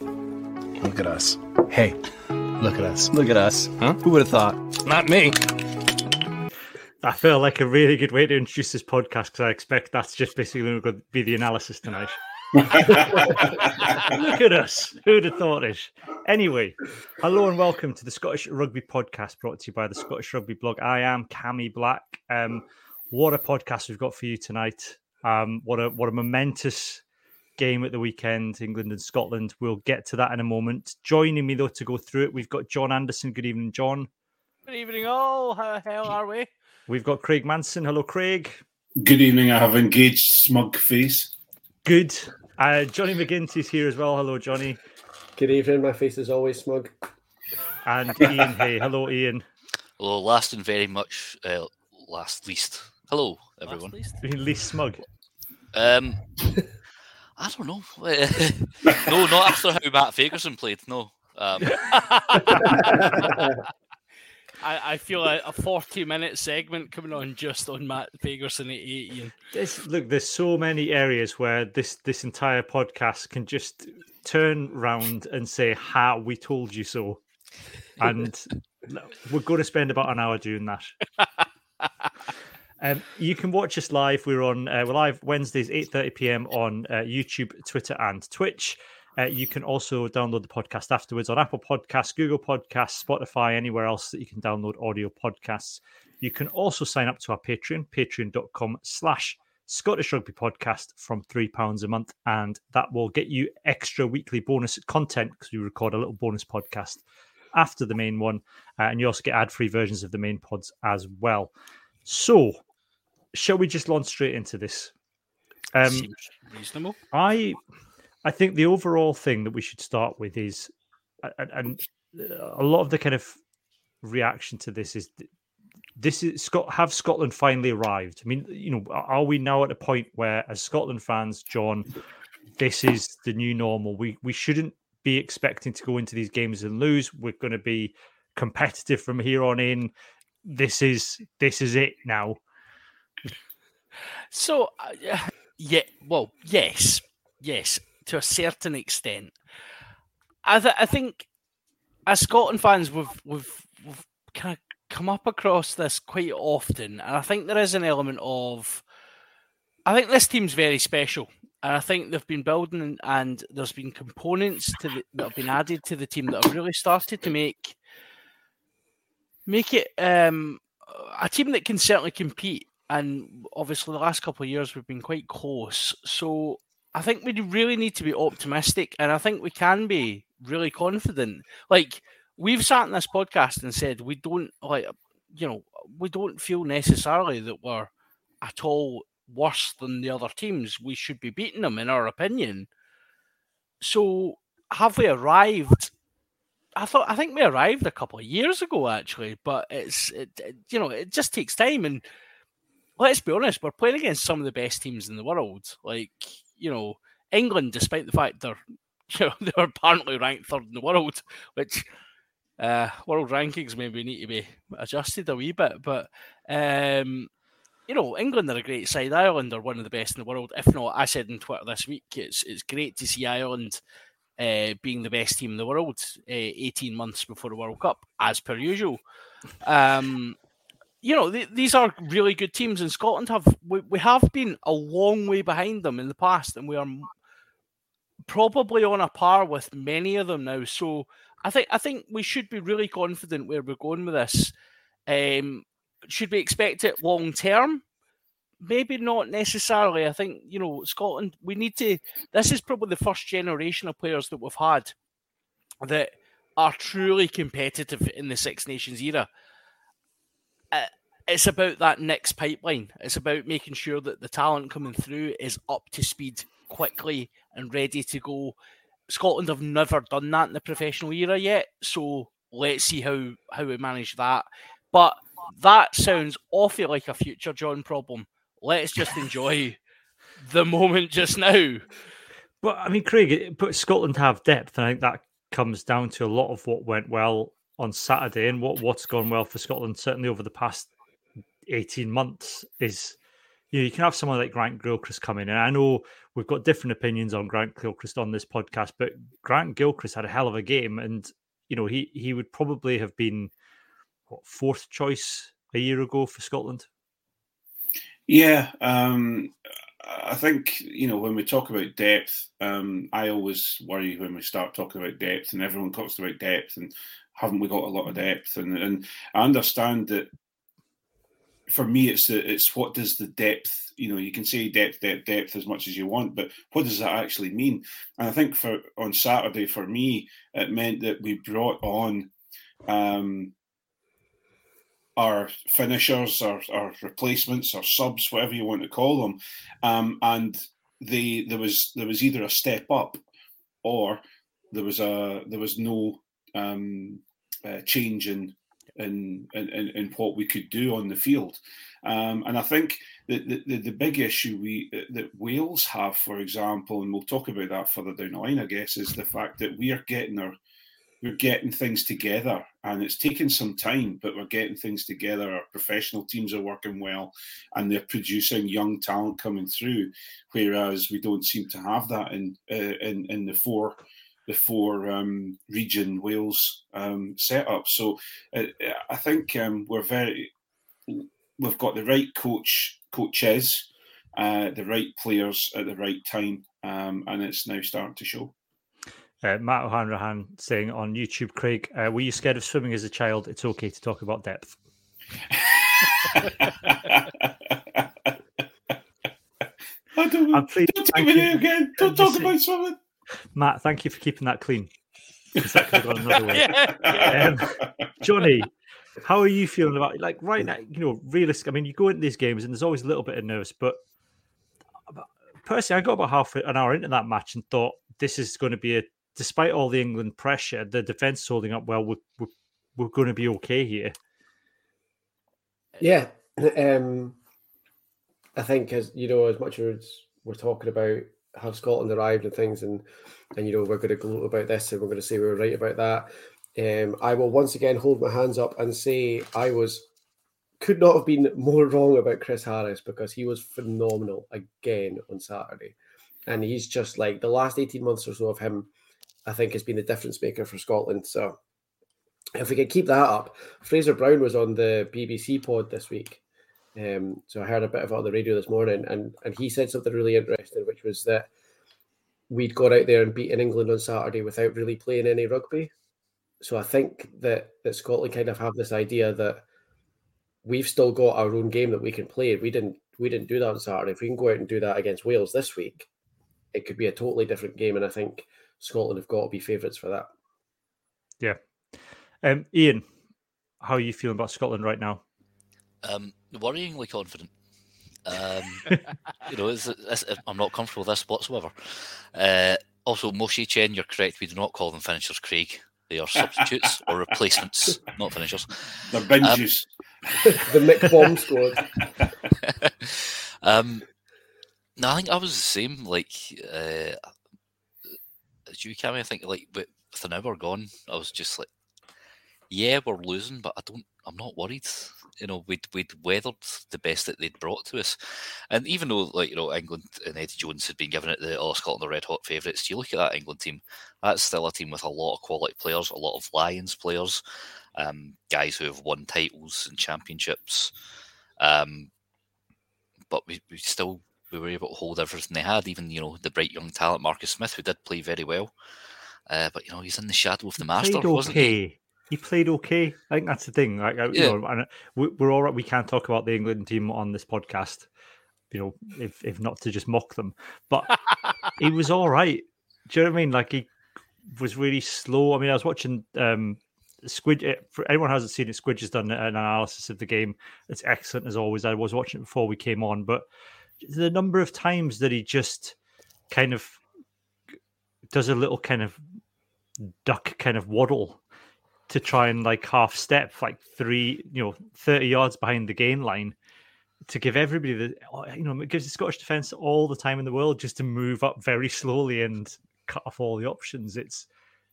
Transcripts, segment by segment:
Look at us. Hey, look at us. Look at us. Huh? Who would have thought? Not me. I feel like a really good way to introduce this podcast because I expect that's just basically going to be the analysis tonight. Look at us. Who'd have thought it? Anyway, hello and welcome to the Scottish Rugby Podcast brought to you by the Scottish Rugby blog. I am Cammy Black. Um, what a podcast we've got for you tonight. Um, what a what a momentous game at the weekend, England and Scotland. We'll get to that in a moment. Joining me though to go through it, we've got John Anderson. Good evening, John. Good evening, all. How the hell are we? We've got Craig Manson. Hello, Craig. Good evening. I have engaged smug face. Good. Uh, Johnny McGinty's here as well. Hello, Johnny. Good evening. My face is always smug. And Ian, hey, hello, Ian. Hello, last and very much uh, last least. Hello, everyone. Last least. Least, least smug. Um, I don't know. no, not after how Matt Fagerson played. No. Um, I, I feel a, a 40 minute segment coming on just on Matt Fagerson at 18. There's, look, there's so many areas where this this entire podcast can just turn round and say, "Ha, we told you so," and we're going to spend about an hour doing that. Um, you can watch us live. We're on uh, we're live Wednesdays, eight thirty PM on uh, YouTube, Twitter, and Twitch. Uh, you can also download the podcast afterwards on Apple Podcasts, Google Podcasts, Spotify, anywhere else that you can download audio podcasts. You can also sign up to our Patreon, patreon.com slash Scottish Rugby Podcast from £3 a month. And that will get you extra weekly bonus content because we record a little bonus podcast after the main one. Uh, and you also get ad free versions of the main pods as well. So, shall we just launch straight into this? Um, Seems reasonable. I I think the overall thing that we should start with is, and, and a lot of the kind of reaction to this is this is Scott. Have Scotland finally arrived? I mean, you know, are we now at a point where, as Scotland fans, John, this is the new normal? We we shouldn't be expecting to go into these games and lose. We're going to be competitive from here on in. This is this is it now. So, uh, yeah, well, yes, yes, to a certain extent. I, th- I think as Scotland fans, we've we've we've kind of come up across this quite often, and I think there is an element of. I think this team's very special, and I think they've been building, and, there's been components to the, that have been added to the team that have really started to make make it um, a team that can certainly compete. And obviously, the last couple of years we've been quite close. So I think we really need to be optimistic, and I think we can be really confident. Like we've sat in this podcast and said we don't like, you know, we don't feel necessarily that we're at all worse than the other teams. We should be beating them, in our opinion. So have we arrived? I thought I think we arrived a couple of years ago actually, but it's it, it, you know it just takes time and let's be honest, we're playing against some of the best teams in the world. Like you know, England, despite the fact they're you know they're apparently ranked third in the world, which uh, world rankings maybe need to be adjusted a wee bit, but um, you know, England are a great side. Ireland are one of the best in the world. If not, I said on Twitter this week, it's it's great to see Ireland uh, being the best team in the world uh, 18 months before the World Cup, as per usual. Um, you know, th- these are really good teams, and Scotland have we, we have been a long way behind them in the past, and we are probably on a par with many of them now. So I think I think we should be really confident where we're going with this. Um, should we expect it long term? Maybe not necessarily. I think you know Scotland. We need to. This is probably the first generation of players that we've had that are truly competitive in the Six Nations era. Uh, it's about that next pipeline. It's about making sure that the talent coming through is up to speed quickly and ready to go. Scotland have never done that in the professional era yet, so let's see how how we manage that. But that sounds awfully like a future John problem. Let's just enjoy the moment just now. But I mean, Craig, but Scotland have depth, and I think that comes down to a lot of what went well on Saturday and what what's gone well for Scotland certainly over the past eighteen months is, you know, you can have someone like Grant Gilchrist come in, and I know we've got different opinions on Grant Gilchrist on this podcast, but Grant Gilchrist had a hell of a game, and you know, he he would probably have been what, fourth choice a year ago for Scotland. Yeah, um, I think you know when we talk about depth, um, I always worry when we start talking about depth, and everyone talks about depth, and haven't we got a lot of depth? And and I understand that. For me, it's the, it's what does the depth? You know, you can say depth, depth, depth as much as you want, but what does that actually mean? And I think for on Saturday, for me, it meant that we brought on um, our finishers, our, our replacements, our subs, whatever you want to call them, um, and they there was there was either a step up or there was a there was no um, uh, change in in, in in what we could do on the field, um, and I think the, the the big issue we that Wales have, for example, and we'll talk about that further down the line, I guess, is the fact that we are getting our we're getting things together and it's taken some time but we're getting things together. Our professional teams are working well and they're producing young talent coming through whereas we don't seem to have that in uh, in in the four four um, region Wales um, setup so uh, I think um, we're very we've got the right coach coaches uh, the right players at the right time um, and it's now starting to show uh, Matt O'Hanrahan saying on YouTube, Craig, uh, were you scared of swimming as a child? It's okay to talk about depth. I don't, I'm don't take me again. Don't talk about swimming. Matt, thank you for keeping that clean. That could have gone another way. Um, Johnny, how are you feeling about like right now? You know, realistic. I mean, you go into these games and there's always a little bit of nerves, but personally, I got about half an hour into that match and thought this is going to be a despite all the England pressure, the defense is holding up well. We're, we're, we're going to be okay here. Yeah. Um, I think, as you know, as much as we're talking about how Scotland arrived and things, and and you know, we're going to gloat about this and we're going to say we were right about that. Um, I will once again hold my hands up and say I was could not have been more wrong about Chris Harris because he was phenomenal again on Saturday. And he's just like the last 18 months or so of him I think has been the difference maker for Scotland. So if we can keep that up, Fraser Brown was on the BBC pod this week. Um, so I heard a bit of it on the radio this morning, and and he said something really interesting, which was that we'd gone out there and beaten England on Saturday without really playing any rugby. So I think that that Scotland kind of have this idea that we've still got our own game that we can play. We didn't we didn't do that on Saturday. If we can go out and do that against Wales this week, it could be a totally different game. And I think Scotland have got to be favourites for that. Yeah. Um, Ian, how are you feeling about Scotland right now? Um, worryingly confident. Um, you know, it's, it's, I'm not comfortable with this whatsoever. Uh, also, Moshi Chen, you're correct. We do not call them finishers, Craig. They are substitutes or replacements, not finishers. They're benches. Um, the Mick Bomb squad. um, no, I think I was the same. Like, uh, as you, Cammy, I think like with, with an hour gone, I was just like, yeah, we're losing, but I don't. I'm not worried. You know, we'd we'd weathered the best that they'd brought to us, and even though like you know England and Eddie Jones had been given it the All Scotland the red hot favourites, you look at that England team. That's still a team with a lot of quality players, a lot of Lions players, um, guys who have won titles and championships. Um, but we, we still we were able to hold everything they had, even you know the bright young talent Marcus Smith, who did play very well. Uh, but you know he's in the shadow of the master, okay. wasn't he? He played okay. I think that's the thing. Like, yeah. you know, and we're all right. We can't talk about the England team on this podcast, you know, if if not to just mock them. But he was all right. Do you know what I mean? Like he was really slow. I mean, I was watching um, Squidge. Eh, for anyone who hasn't seen it, Squidge has done an analysis of the game. It's excellent as always. I was watching it before we came on, but the number of times that he just kind of does a little kind of duck kind of waddle to try and like half step like three you know 30 yards behind the gain line to give everybody the oh, you know it gives the Scottish defense all the time in the world just to move up very slowly and cut off all the options. It's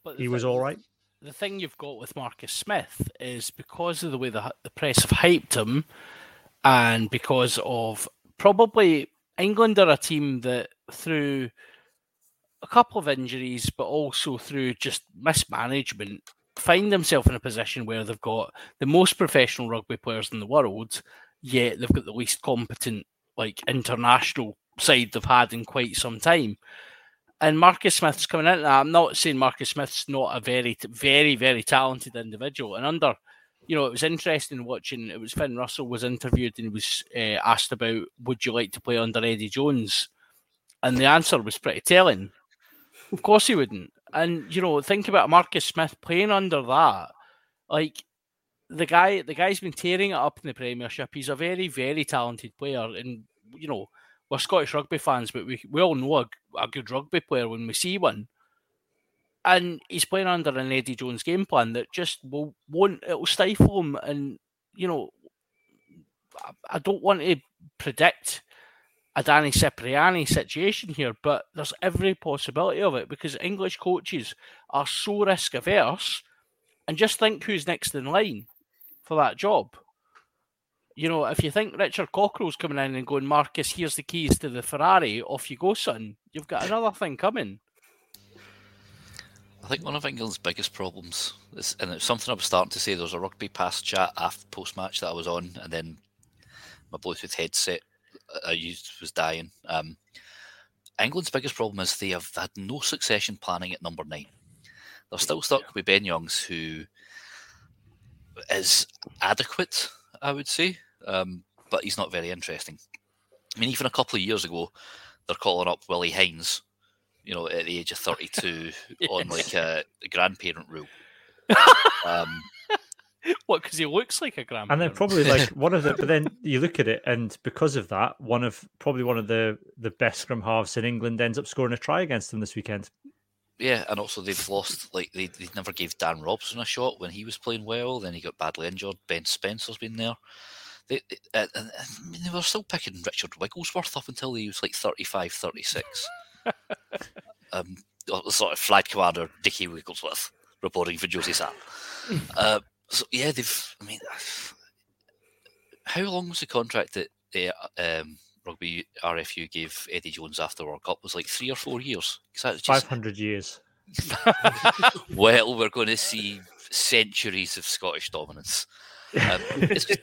but he thing, was all right the thing you've got with Marcus Smith is because of the way the, the press have hyped him and because of probably England are a team that through a couple of injuries, but also through just mismanagement, find themselves in a position where they've got the most professional rugby players in the world, yet they've got the least competent, like international side they've had in quite some time. And Marcus Smith's coming in. I'm not saying Marcus Smith's not a very, very, very talented individual. And under, you know, it was interesting watching. It was Finn Russell was interviewed and he was uh, asked about, would you like to play under Eddie Jones? And the answer was pretty telling. Of course he wouldn't. And you know, think about Marcus Smith playing under that. Like the guy, the guy's been tearing it up in the Premiership. He's a very, very talented player, and you know, we're Scottish rugby fans, but we, we all know a, a good rugby player when we see one. And he's playing under an Eddie Jones game plan that just will won't it'll stifle him. And you know, I, I don't want to predict a Danny Cipriani situation here, but there's every possibility of it because English coaches are so risk averse. And just think who's next in line for that job you know, if you think Richard Cockerill's coming in and going, Marcus, here's the keys to the Ferrari, off you go, son, you've got another thing coming. I think one of England's biggest problems is, and it's something I was starting to say. There was a rugby pass chat after post match that I was on, and then my Bluetooth headset I used was dying. Um, England's biggest problem is they have had no succession planning at number nine. They're still stuck with Ben Youngs, who is adequate I would say, um, but he's not very interesting. I mean, even a couple of years ago, they're calling up Willi Heinz, you know, at the age of 32 yes. on like a, a grandparent rule. um, what? Because he looks like a grandparent. And then probably like one of the. But then you look at it, and because of that, one of probably one of the the best scrum halves in England ends up scoring a try against them this weekend. Yeah, and also they've lost. Like they, they never gave Dan Robson a shot when he was playing well. Then he got badly injured. Ben Spencer's been there. They, they, uh, I mean, they were still picking Richard Wigglesworth up until he was like 35, 36. um, sort of flight commander Dickie Wigglesworth reporting for Josie Sam. Uh, so yeah, they've. I mean, how long was the contract that the um, rugby RFU gave Eddie Jones after World Cup was like three or four years. Just... Five hundred years. well, we're going to see centuries of Scottish dominance. Um, it's just,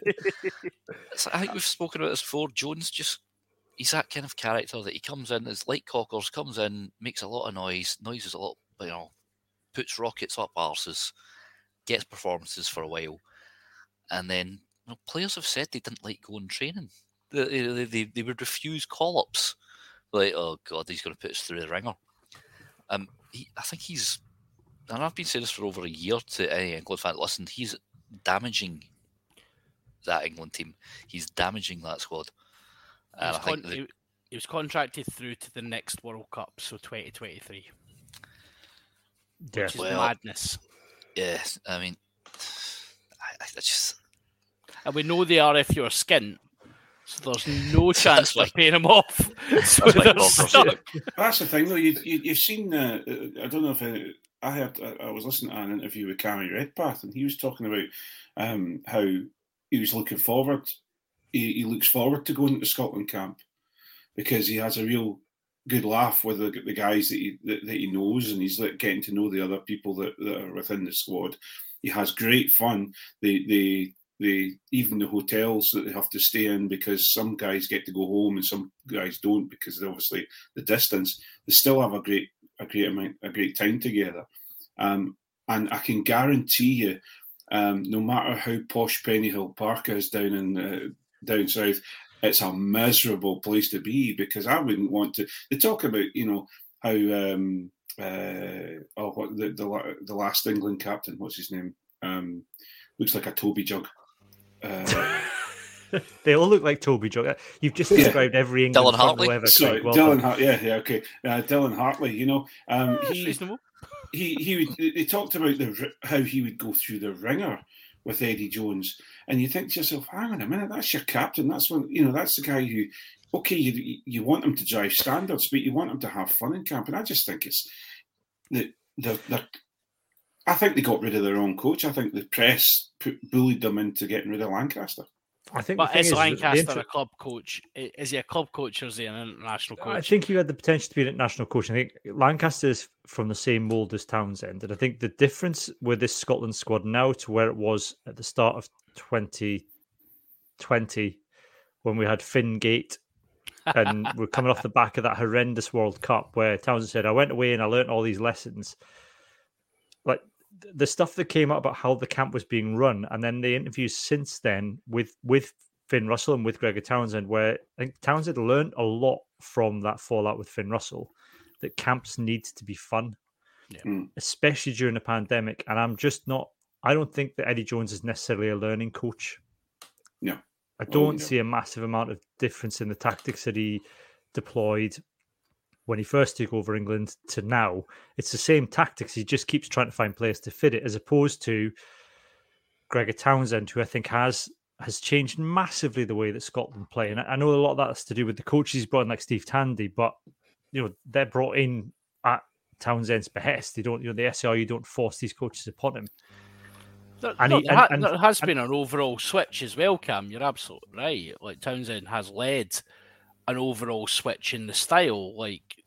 it's, I think we've spoken about this before. Jones just he's that kind of character that he comes in as like Cockers comes in, makes a lot of noise, noises a lot, you know, puts rockets up arses, gets performances for a while, and then you know, players have said they didn't like going training they, they, they would refuse call ups. Like, oh God, he's going to put us through the ringer. Um, he, I think he's, and I've been saying this for over a year to any England fan. Listen, he's damaging that England team. He's damaging that squad. And I think con- the, he was contracted through to the next World Cup, so 2023. Yeah. Which is well, madness. Yes, I mean, I, I just. And we know they are if you're skint, so there's no chance of paying them off. So that's, that's, the thing, though. You, you, have seen. Uh, I don't know if I, I heard. I was listening to an interview with Cammy Redpath, and he was talking about um, how he was looking forward. He, he, looks forward to going to Scotland camp because he has a real good laugh with the, the guys that he that, that, he knows, and he's like getting to know the other people that, that are within the squad. He has great fun. They they the even the hotels that they have to stay in because some guys get to go home and some guys don't because obviously the distance. They still have a great a great amount a great time together, um, and I can guarantee you, um, no matter how posh Pennyhill Park is down in uh, down south, it's a miserable place to be because I wouldn't want to. They talk about you know how um, uh, oh what the, the the last England captain what's his name um, looks like a Toby jug. Uh, they all look like Toby Jug. You've just described yeah. every England Dylan Hartley. Ever, Sorry, Dylan Hart. Yeah, yeah, okay. Uh, Dylan Hartley. You know, um, he, he he would. He talked about the how he would go through the ringer with Eddie Jones, and you think to yourself, "Hang on a minute, that's your captain. That's when you know that's the guy who." Okay, you you want him to drive standards, but you want him to have fun in camp, and I just think it's they're, they're I think they got rid of their own coach. I think the press put, bullied them into getting rid of Lancaster. I think. But is Lancaster inter- a club coach? Is he a club coach or is he an international coach? I think he had the potential to be an international coach. I think Lancaster is from the same mould as Townsend, and I think the difference with this Scotland squad now to where it was at the start of 2020, when we had Finn Gate, and we're coming off the back of that horrendous World Cup, where Townsend said, "I went away and I learned all these lessons." Like th- the stuff that came out about how the camp was being run, and then the interviews since then with with Finn Russell and with Gregor Townsend, where I think Townsend learned a lot from that fallout with Finn Russell. That camps need to be fun, Yeah. Mm. especially during a pandemic. And I'm just not. I don't think that Eddie Jones is necessarily a learning coach. No. I don't no. see a massive amount of difference in the tactics that he deployed when he first took over England to now. It's the same tactics. He just keeps trying to find players to fit it, as opposed to Gregor Townsend, who I think has has changed massively the way that Scotland play. And I know a lot of that's to do with the coaches he's brought in, like Steve Tandy, but you know they're brought in at Townsend's behest. They don't, you know, the SRU don't force these coaches upon him. There, And he- there, and- ha- and- there has and- been an overall switch as well, Cam. You're absolutely right. Like Townsend has led an overall switch in the style. Like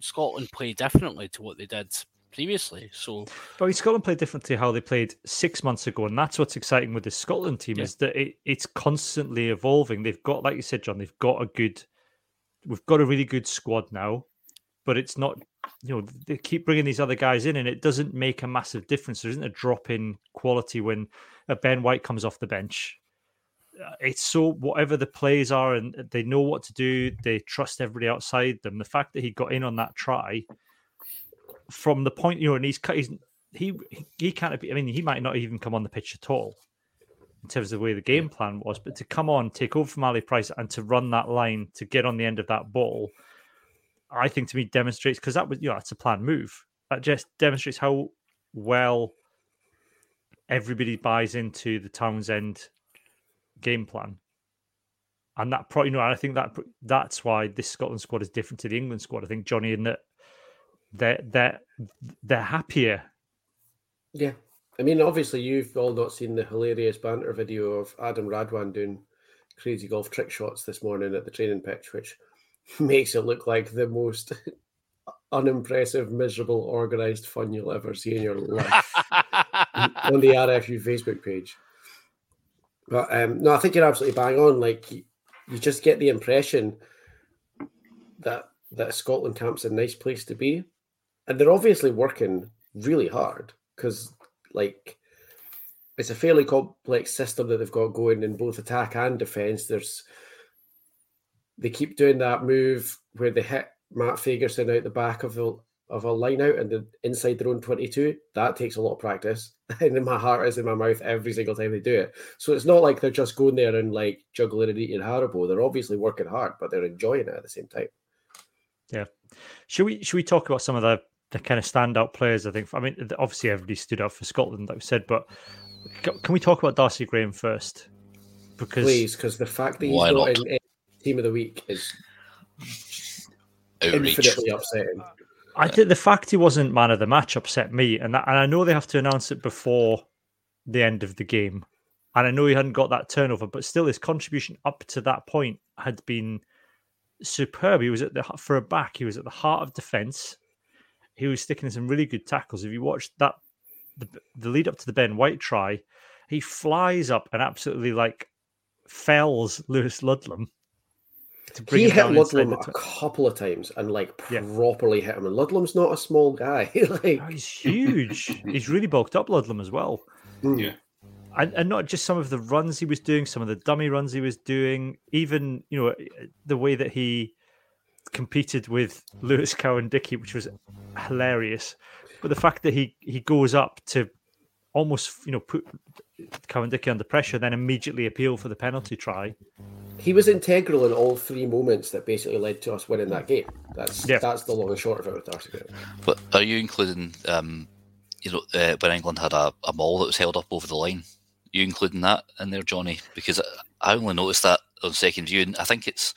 Scotland play differently to what they did previously. So But Scotland played differently to how they played six months ago, and that's what's exciting with the Scotland team Yeah. is that it, it's constantly evolving. They've got, like you said, John, they've got a good, we've got a really good squad now, but it's not, you know, they keep bringing these other guys in, and it doesn't make a massive difference. There isn't a drop in quality when a Ben White comes off the bench. Uh, It's so whatever the plays are, and they know what to do. They trust everybody outside them. The fact that he got in on that try from the point you know, and he's cut. He's he he can't be. I mean, he might not even come on the pitch at all in terms of the way the game plan was. But to come on, take over from Ali Price, and to run that line to get on the end of that ball, I think to me demonstrates because that was you know that's a planned move. That just demonstrates how well everybody buys into the Townsend game plan. And that, probably, you know, I think that that's why this Scotland squad is different to the England squad. I think Johnny, and that they're they're they're happier. Yeah. I mean, obviously, you've all not seen the hilarious banter video of Adam Radwan doing crazy golf trick shots this morning at the training pitch, which makes it look like the most unimpressive, miserable, organized fun you'll ever see in your life on the RFU Facebook page. But um, no, I think you're absolutely bang on. Like, you, you just get the impression that that Scotland camp's a nice place to be, and they're obviously working really hard because, like, it's a fairly complex system that they've got going in both attack and defence. There's they keep doing that move where they hit Matt Fagerson out the back of the of a line out and the inside their own 22 that takes a lot of practice and my heart is in my mouth every single time they do it so it's not like they're just going there and like juggling and eating haribo they're obviously working hard but they're enjoying it at the same time Yeah. Should we should we talk about some of the the kind of standout players? I think. I mean, obviously everybody stood out for Scotland, like we said, but can we talk about Darcy Graham first? Because please because the fact that he's Why not not? in any team of the week is Outrage. infinitely upsetting I think the fact he wasn't man of the match upset me, and that, and I know they have to announce it before the end of the game, and I know he hadn't got that turnover, but still his contribution up to that point had been superb. He was at the for a back, he was at the heart of defence. He was sticking in some really good tackles. If you watched that, the, the lead up to the Ben White try, he flies up and absolutely like fells Lewis Ludlam. To bring he him hit down inside Ludlam the a couple of times and like Yeah. properly hit him and Ludlam's not a small guy like Oh, he's huge. he's really bulked up Ludlam as well. mm. Yeah. and, and not just some of the runs he was doing, some of the dummy runs he was doing, even you know the way that he competed with Lewis Cowan Dickie, which was hilarious. But the fact that he he goes up to almost you know put Cowan Dickie under pressure, then immediately appeal for the penalty try. He was integral in all three moments that basically led to us winning that game that's Yeah. that's the long and short of it with Darcy But are you including, um, you know, uh, when England had a, a maul that was held up over the line? you including that in there, Johnny? Because I only noticed that on second view, and I think it's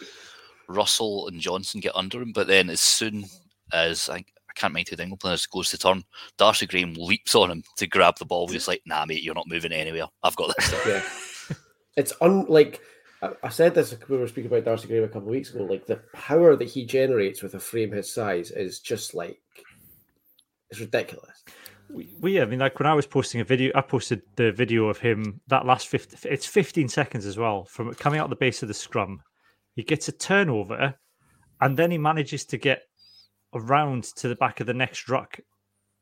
Russell and Johnson get under him, but then as soon as I, I can't mind who the England player goes to turn, Darcy Graham leaps on him to grab the ball. He's like, "Nah, mate, you're not moving anywhere. I've got this." Yeah. It's un like I, said this when we were speaking about Darcy Graham a couple of weeks ago. Like the power that he generates with a frame his size is just like it's ridiculous. We, we, I mean, like when I was posting a video, I posted the video of him that last 50, it's 15 seconds as well from coming out the base of the scrum. He gets a turnover and then he manages to get around to the back of the next ruck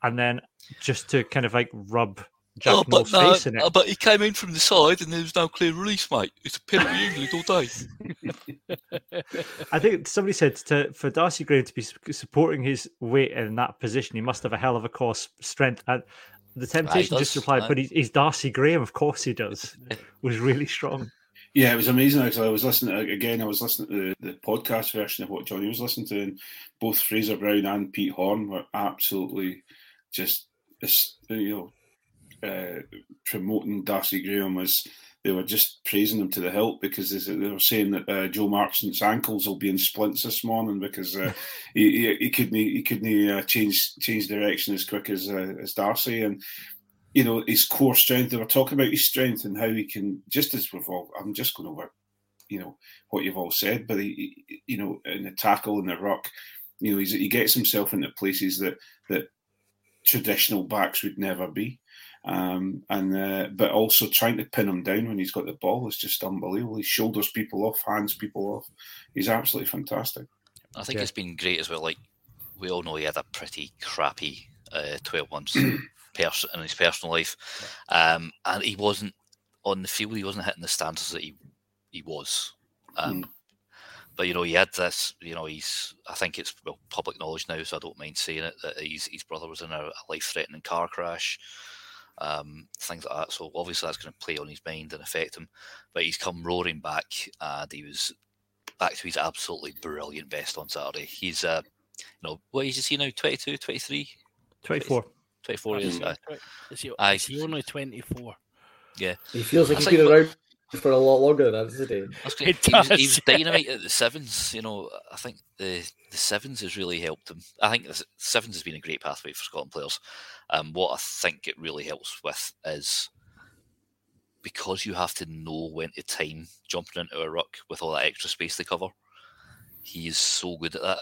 and then just to kind of like rub Jack oh, but, Moore's face in it. uh, but he came in from the side and there was no clear release, mate. It's a penalty England all day. I think somebody said to, for Darcy Graham to be supporting his weight in that position, he must have a hell of a course strength. And the temptation just does, replied, aye. but he's, he's Darcy Graham, of course he does. Was really strong. Yeah, it was amazing. Actually, I was listening to, again. I was listening to the, the podcast version of what Johnny was listening to, and both Fraser Brown and Pete Horne were absolutely just, just, you know, uh, promoting Darcy Graham was. They were just praising him to the hilt because they, they were saying that uh, Joe Marchant's ankles will be in splints this morning because uh, he, he, he couldn't he couldn't uh, change change direction as quick as uh, as Darcy and you know his core strength. They were talking about his strength and how he can just as we've all. I'm just going over, you know, what you've all said, but he, he- you know, in the tackle and the ruck, you know, he's, he gets himself into places that that traditional backs would never be. Um, and uh, but also trying to pin him down when he's got the ball is just unbelievable. He shoulders people off, hands people off. He's absolutely fantastic. I think Yeah. it's been great as well. Like we all know, he had a pretty crappy uh, twelve months pers- in his personal life, um, and he wasn't on the field. He wasn't hitting the standards that he he was. Um, But you know, he had this. You know, he's. I think it's well public knowledge now, so I don't mind saying it that his his brother was in a, a life-threatening car crash. Um, things like that. So obviously that's going to play on his mind and affect him. But he's come roaring back, and he was back to his absolutely brilliant best on Saturday. He's, uh, you know, what is he now? 22, 23? 24. 24 years. Uh, Is he, Aye. is he only 24? Yeah. He feels like I he's think been what- around for a lot longer than that, doesn't he? Was It he, was, he was dynamite at the sevens. You know, I think the the sevens has really helped him. I think the sevens has been a great pathway for Scotland players. Um, what I think it really helps with is because you have to know when to time jumping into a ruck with all that extra space they cover. He is so good at that,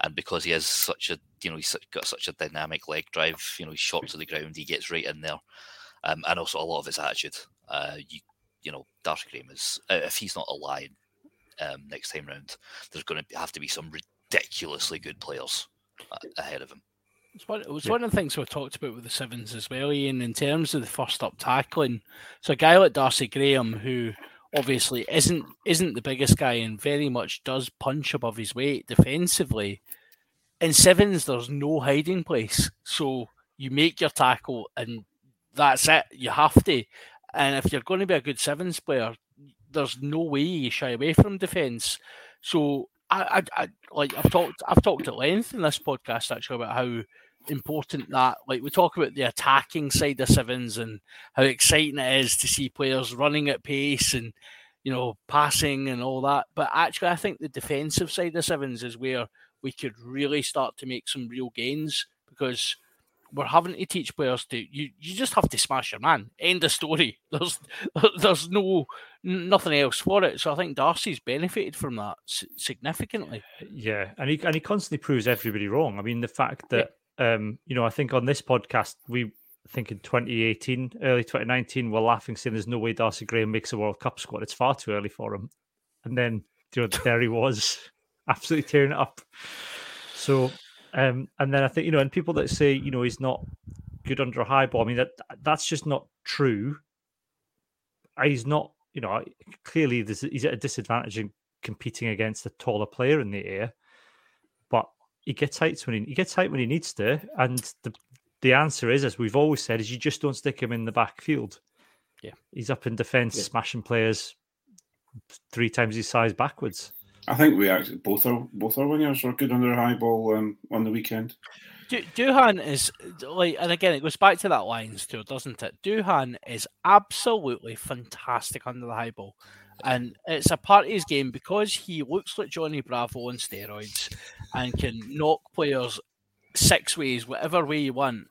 and because he has such a you know he's such- got such a dynamic leg drive. You know, he's short to the ground. He gets right in there, um, and also a lot of his attitude. Uh, you you know, Darcy Graham is uh, if he's not a lion um, next time round, there's going to have to be some ridiculously good players uh, ahead of him. It's one, it was Yeah. one of the things we talked about with the sevens as well, Ian, in terms of the first up tackling. So a guy like Darcy Graham, who obviously isn't isn't the biggest guy and very much does punch above his weight defensively. In sevens, there's no hiding place. So you make your tackle and that's it. You have to. And if you're going to be a good sevens player, there's no way you shy away from defence. So I, I, I like I've talked I've talked at length in this podcast actually about how important that like we talk about the attacking side of sevens and how exciting it is to see players running at pace and you know passing and all that. But actually I think the defensive side of sevens is where we could really start to make some real gains because we're having to teach players to you you just have to smash your man. End of story. There's there's no nothing else for it. So I think Darcy's benefited from that significantly. Yeah, and he and he constantly proves everybody wrong. I mean, the fact that um, you know, I think on this podcast we I think in 2018, early 2019, we're laughing saying there's no way Darcy Graham makes a World Cup squad. It's far too early for him. And then you know, there he was, absolutely tearing it up. So, um, and then I think you know, and people that say you know he's not good under a high ball. I mean that that's just not true. He's not, you know, clearly there's, he's at a disadvantage in competing against a taller player in the air, but he gets heights when he, he gets height when he needs to, and the the answer is, as we've always said, is you just don't stick him in the backfield. Yeah. he's up in defence, Yeah. smashing players three times his size backwards. I think we actually both our both our wingers were good under high ball um, on the weekend. Du- Duhan is like, and again, it goes back to that Lions tour, doesn't it? Duhan is absolutely fantastic under the high ball, and it's a part of his game because he looks like Johnny Bravo on steroids and can knock players six ways, whatever way you want,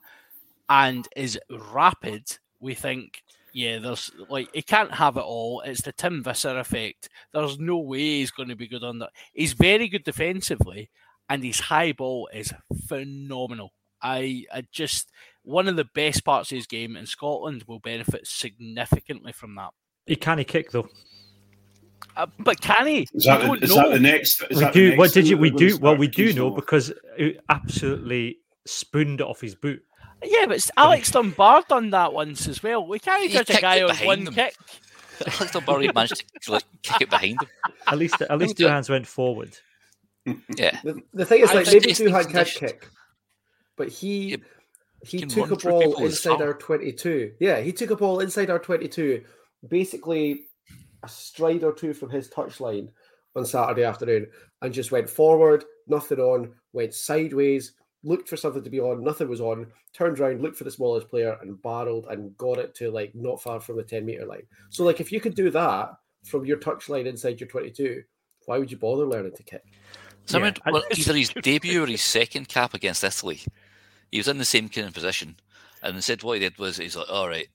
and is rapid. We think Yeah, there's like he can't have it all. It's the Tim Visser effect. There's no way he's going to be good on that. He's very good defensively, and his high ball is phenomenal. I, I just one of the best parts of his game, and Scotland will benefit significantly from that. He can't kick though. Uh, but can he? Is that, the, is that the next? we do. what did you? We do. Well, we do know because he absolutely spooned it off his boot. Yeah, but Alex Dunbar done that once as well. We can't judge a guy on one him. kick. Alex Dunbar managed to like, kick it behind him. At least, at least two hands went forward. Yeah. The, the thing is, like just- maybe it's Duhan can conditioned. kick, but he Yeah, he took a ball inside our twenty-two. Yeah, he took a ball inside our twenty-two, basically a stride or two from his touchline on Saturday afternoon, and just went forward, nothing on, went sideways, looked for something to be on, nothing was on, turned around, looked for the smallest player, and barreled and got it to like not far from the ten meter line. So, like, if you could do that from your touchline inside your twenty-two, why would you bother learning to kick? So I Yeah, mean, well, either his debut or his second cap against Italy, he was in the same kind of position, and instead what he did was he's like, all right,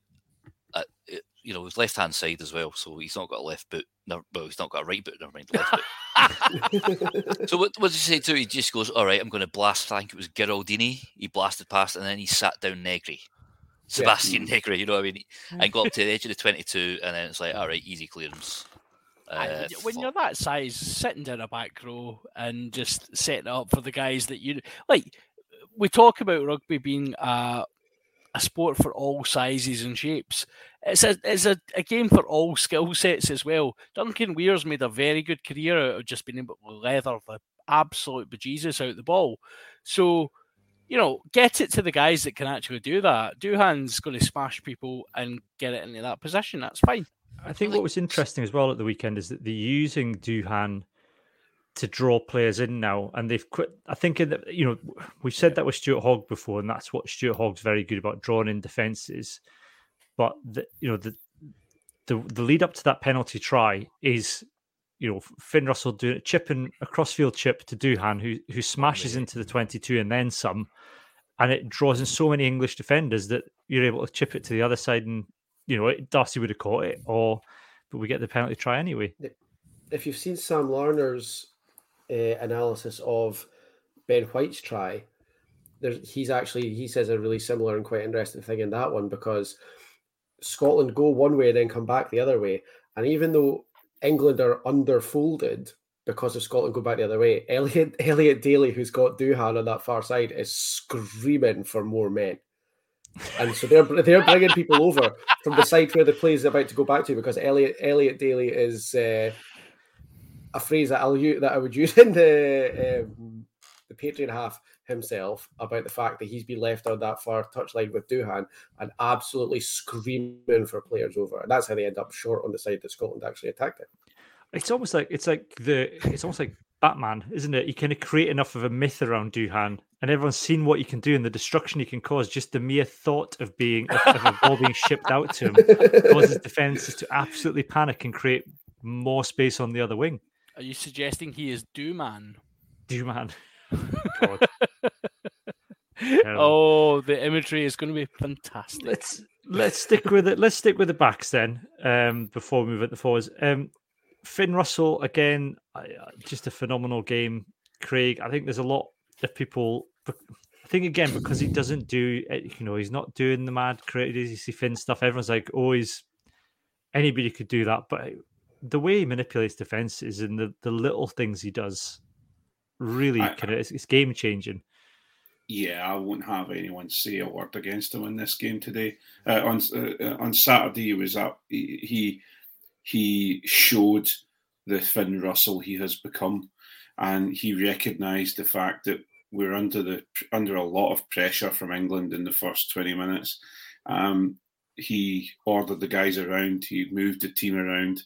uh, it- you know, his left hand side as well, so he's not got a left boot. No, well, he's not got a right boot. Never mind, left boot. So what, what did you say to? him? He just goes, all right, I'm going to blast. I think it was Geraldini. He blasted past, and then he sat down Negri, Sebastian Negri. You know what I mean? And got up to the edge of the 22, and then it's like, all right, easy clearance. I- Uh, when fuck. you're that size, sitting down a back row and just setting it up for the guys that you like, we talk about rugby being a, a sport for all sizes and shapes. It's a it's a, a game for all skill sets as well. Duncan Weir's made a very good career out of just being able to leather the absolute bejesus out the ball. So, you know, get it to the guys that can actually do that. Duhan's going to smash people and get it into that position. That's fine. I think what was interesting as well at the weekend is that they're using Duhan to draw players in now, and they've quit. I think in the, you know we've said that with Stuart Hogg before, and that's what Stuart Hogg's very good about drawing in defences. But the you know the the the lead up to that penalty try is you know Finn Russell doing a chipping a crossfield chip to Duhan, who who smashes into the twenty two and then some, and it draws in so many English defenders that you're able to chip it to the other side and you know, Darcy would have caught it, or but we get the penalty try anyway. if you've seen Sam Larner's uh, analysis of Ben White's try, there's he's actually he says a really similar and quite interesting thing in that one because Scotland go one way and then come back the other way, and even though England are underfolded because of Scotland go back the other way, Elliot Elliot Daly, who's got Duhan on that far side, is screaming for more men. And so they're they're bringing people over from the side where the play is about to go back to because Elliot Elliot Daly is uh, a phrase that I'll use that I would use in the um, the Patreon half himself about the fact that he's been left on that far touchline with Duhan and absolutely screaming for players over, and that's how they end up short on the side that Scotland actually attacked it. It's almost like it's like the it's almost like Batman, isn't it? You kind of create enough of a myth around Duhan, and everyone's seen what you can do and the destruction he can cause. Just the mere thought of being of, of a ball being shipped out to him causes defenses to absolutely panic and create more space on the other wing. Are you suggesting he is Dooman? Duhan. God. Terrible. Oh, the imagery is going to be fantastic. let's let's stick with it. Let's stick with the backs then. Um, before we move at the forwards. Um, Finn Russell again, I- I- just a phenomenal game. Craig, I think there's a lot of people. I think again because he doesn't do, eh, you know, he's not doing the mad crazy Finn stuff. Everyone's like, oh, he's anybody could do that, but the way he manipulates defenses and the the little things he does, really I- kind of it's, it's game changing. Yeah, I won't have anyone say a word against him in this game today. Uh, on uh, on Saturday, he was up. He, he he showed the Finn Russell he has become, and he recognised the fact that we're under the under a lot of pressure from England in the first twenty minutes. Um, he ordered the guys around. He moved the team around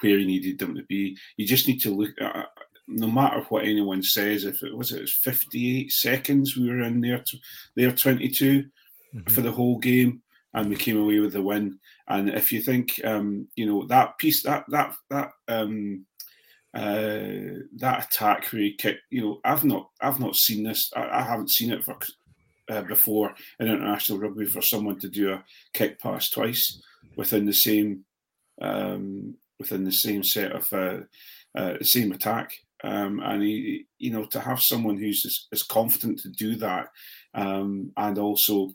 where he needed them to be. You just need to look. At, no matter what anyone says, if it was it was 58 seconds we were in there, t- there 22 for the whole game, and we came away with the win. And if you think, um, you know, that piece, that that that um, uh, that attack where he kicked, you know, I've not I've not seen this. I, I haven't seen it for uh, before in international rugby for someone to do a kick pass twice within the same um, within the same set of uh, uh, same attack. Um, and he, you know, to have someone who's as, as confident to do that, um, and also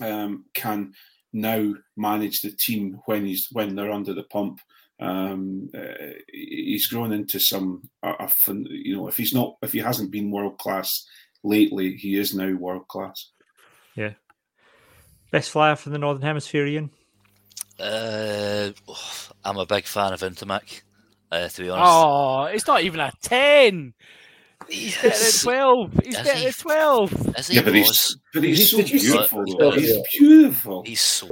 um, can now manage the team when he's when they're under the pump. Um, uh, he's grown into some, uh, you know, if he's not, if he hasn't been world class lately, he is now world class. Yeah. Best flyer from the Northern Hemisphere, Ian? Uh, I'm a big fan of Ntamack, uh, to be honest. Oh, it's not even a 10. He's getting a 12. He's Is getting he? a 12. Is he Yeah, but he's but he's Did so you- did you see- beautiful. He's He's beautiful. beautiful. He's so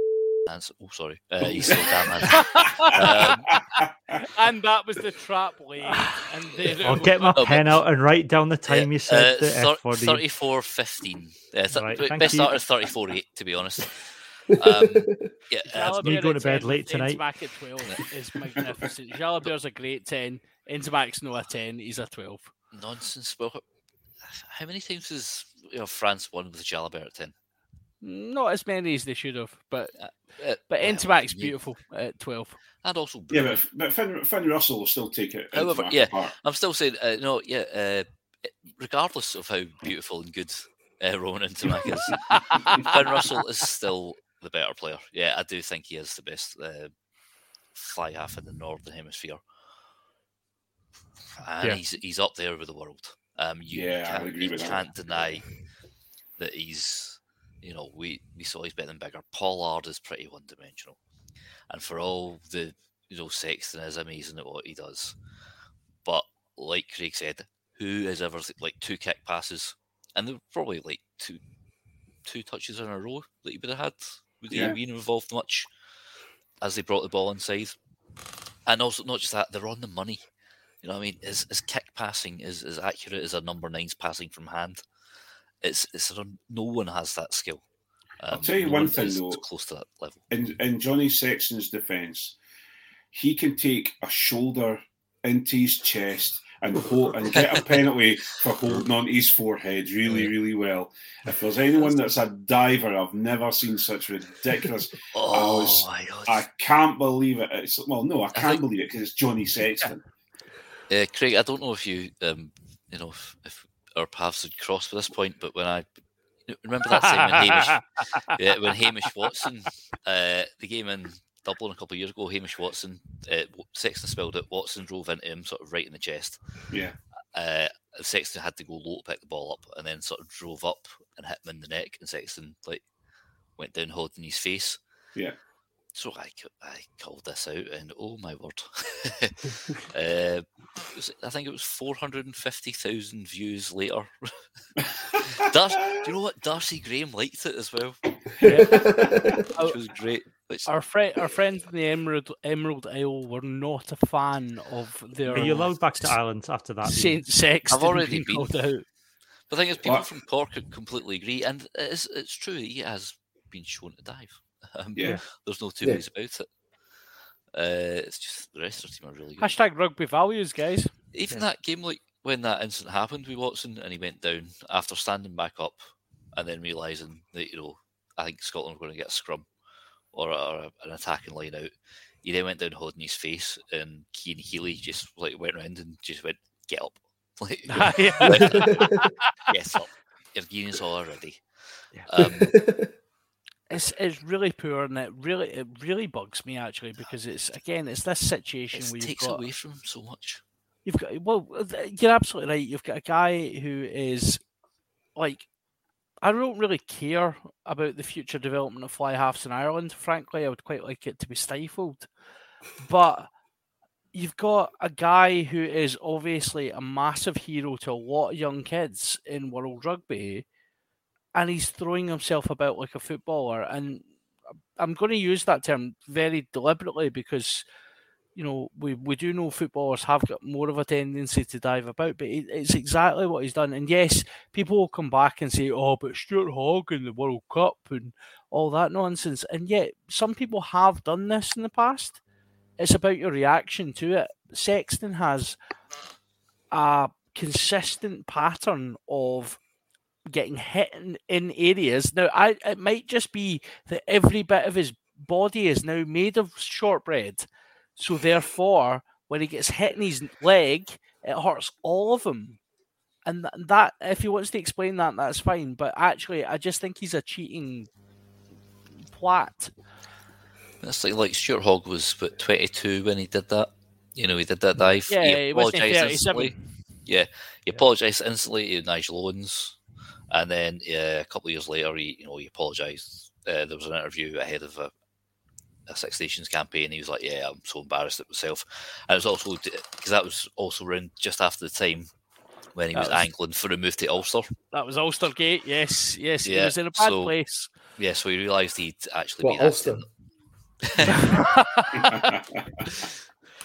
handsome. Oh, sorry. Uh, he's so damn handsome. Um, and that was the trap laid. And there I'll get my Oh, pen out and write down the time you said uh, the thir- F word. Ian. 34 15. Yeah, th- Right, best thank you. started 34 8, to be honest. Um, yeah, uh, me going to bed 10 late with tonight. Ntamack at 12 is magnificent. Jalibert's a great 10. Ntamack's no a 10. He's a 12. nonsense. Well, how many times has you know, France won with Jalibert at 10? Not as many as they should have, but Uh, but well, Ntamack's yeah. beautiful at 12. And also, Yeah, but, but Finn, Finn Russell will still take it. However, yeah. apart. I'm still saying, uh, no, yeah, uh, regardless of how beautiful and good uh, Rowan Ntamack is, Finn Russell is still the better player. Yeah, I do think he is the best uh, fly half in the Northern Hemisphere. And Yeah. he's he's up there with the world. Um, you, Yeah, can't, would agree you with can't deny that he's, you know, we, we saw he's better than Biggar. Pollard is pretty one dimensional. And for all the, you know, Sexton is amazing at what he does. But like Craig said, who has ever, like, two kick passes? And they were probably like two two touches in a row that he would have had. He Yeah. been involved much as they brought the ball inside? And also, not just that, they're on the money. You know what I mean? His, his kick passing is as accurate as a number nine's passing from hand. It's it's a, no one has that skill. Um, I'll tell you no one one thing, though. close to that level. in in Johnny Sexton's defence, he can take a shoulder into his chest and hold, and get a penalty for holding on to his forehead really, really well. If there's anyone that's a diver, I've never seen such ridiculous. Oh, was- my god! I can't believe it. It's well, no, I can't think- believe it because it's Johnny Sexton. Uh, Craig, I don't know if you, um, you know, if, if our paths had crossed at this point, but when I remember that time when Hamish, yeah, when Hamish Watson, uh, the game in Dublin a couple of years ago, Hamish Watson, uh, Sexton spilled it. Watson drove into him, sort of right in the chest. Yeah, Uh, Sexton had to go low to pick the ball up, and then sort of drove up and hit him in the neck, and Sexton like went down holding his face. yeah. So I, I called this out, and oh my word! uh, was- I think it was four hundred and fifty thousand views later. Dar- do you know what? Darcy Graham liked it as well, which was great. Which, Our friend, our friends in the Emerald Emerald Isle were not a fan of their Are you allowed back to Ireland after that? Ian? Saint Sexton already been. called out. the thing is, people What? from Cork completely agree, and it's it's true. He has been shown to dive. Um, Yeah. there's no two Yeah. ways about it. Uh, it's just the rest of the team are really good. Hashtag rugby values, guys. Even that game, like when that incident happened with Watson and he went down after standing back up and then realizing that you know I think Scotland were going to get a scrum or, or an attacking line out. He then went down holding his face, and Cian Healy just like went around and just went, "Get up, like, get up, your game's already." Yeah. Um, It's it's really poor, and it really it really bugs me actually because it's again it's this situation it where you've takes got away from so much. you've got well you're absolutely right. You've got a guy who is like I don't really care about the future development of fly halves in Ireland. Frankly, I would quite like it to be stifled, but you've got a guy who is obviously a massive hero to a lot of young kids in world rugby, and he's throwing himself about like a footballer. And I'm going to use that term very deliberately because you know, we, we do know footballers have got more of a tendency to dive about, but it, it's exactly what he's done. And yes, people will come back and say, oh, but Stuart Hogg in the World Cup and all that nonsense. And yet, some people have done this in the past. It's about your reaction to it. Sexton has a consistent pattern of getting hit in, in areas. Now, I it might just be that every bit of his body is now made of shortbread, so therefore, when he gets hit in his leg, it hurts all of them. And that, if he wants to explain that, that's fine. But actually, I just think he's a cheating twat. It's like like Stuart Hogg was but 22 when he did that. You know, he did that dive. Yeah, he apologised instantly. Yeah, he apologised instantly to Nigel Owens, and then yeah, a couple of years later, he you know he apologised. Uh, there was an interview ahead of a, a Six Nations campaign. He was like, "Yeah, I'm so embarrassed at myself," and it was also because that was also around just after the time when he was, was- angling for a move to Ulster. That was Ulster Gate. Yes, yes, he was in a bad so- place. Yeah, so he realised he'd actually What, been Ulster? acting.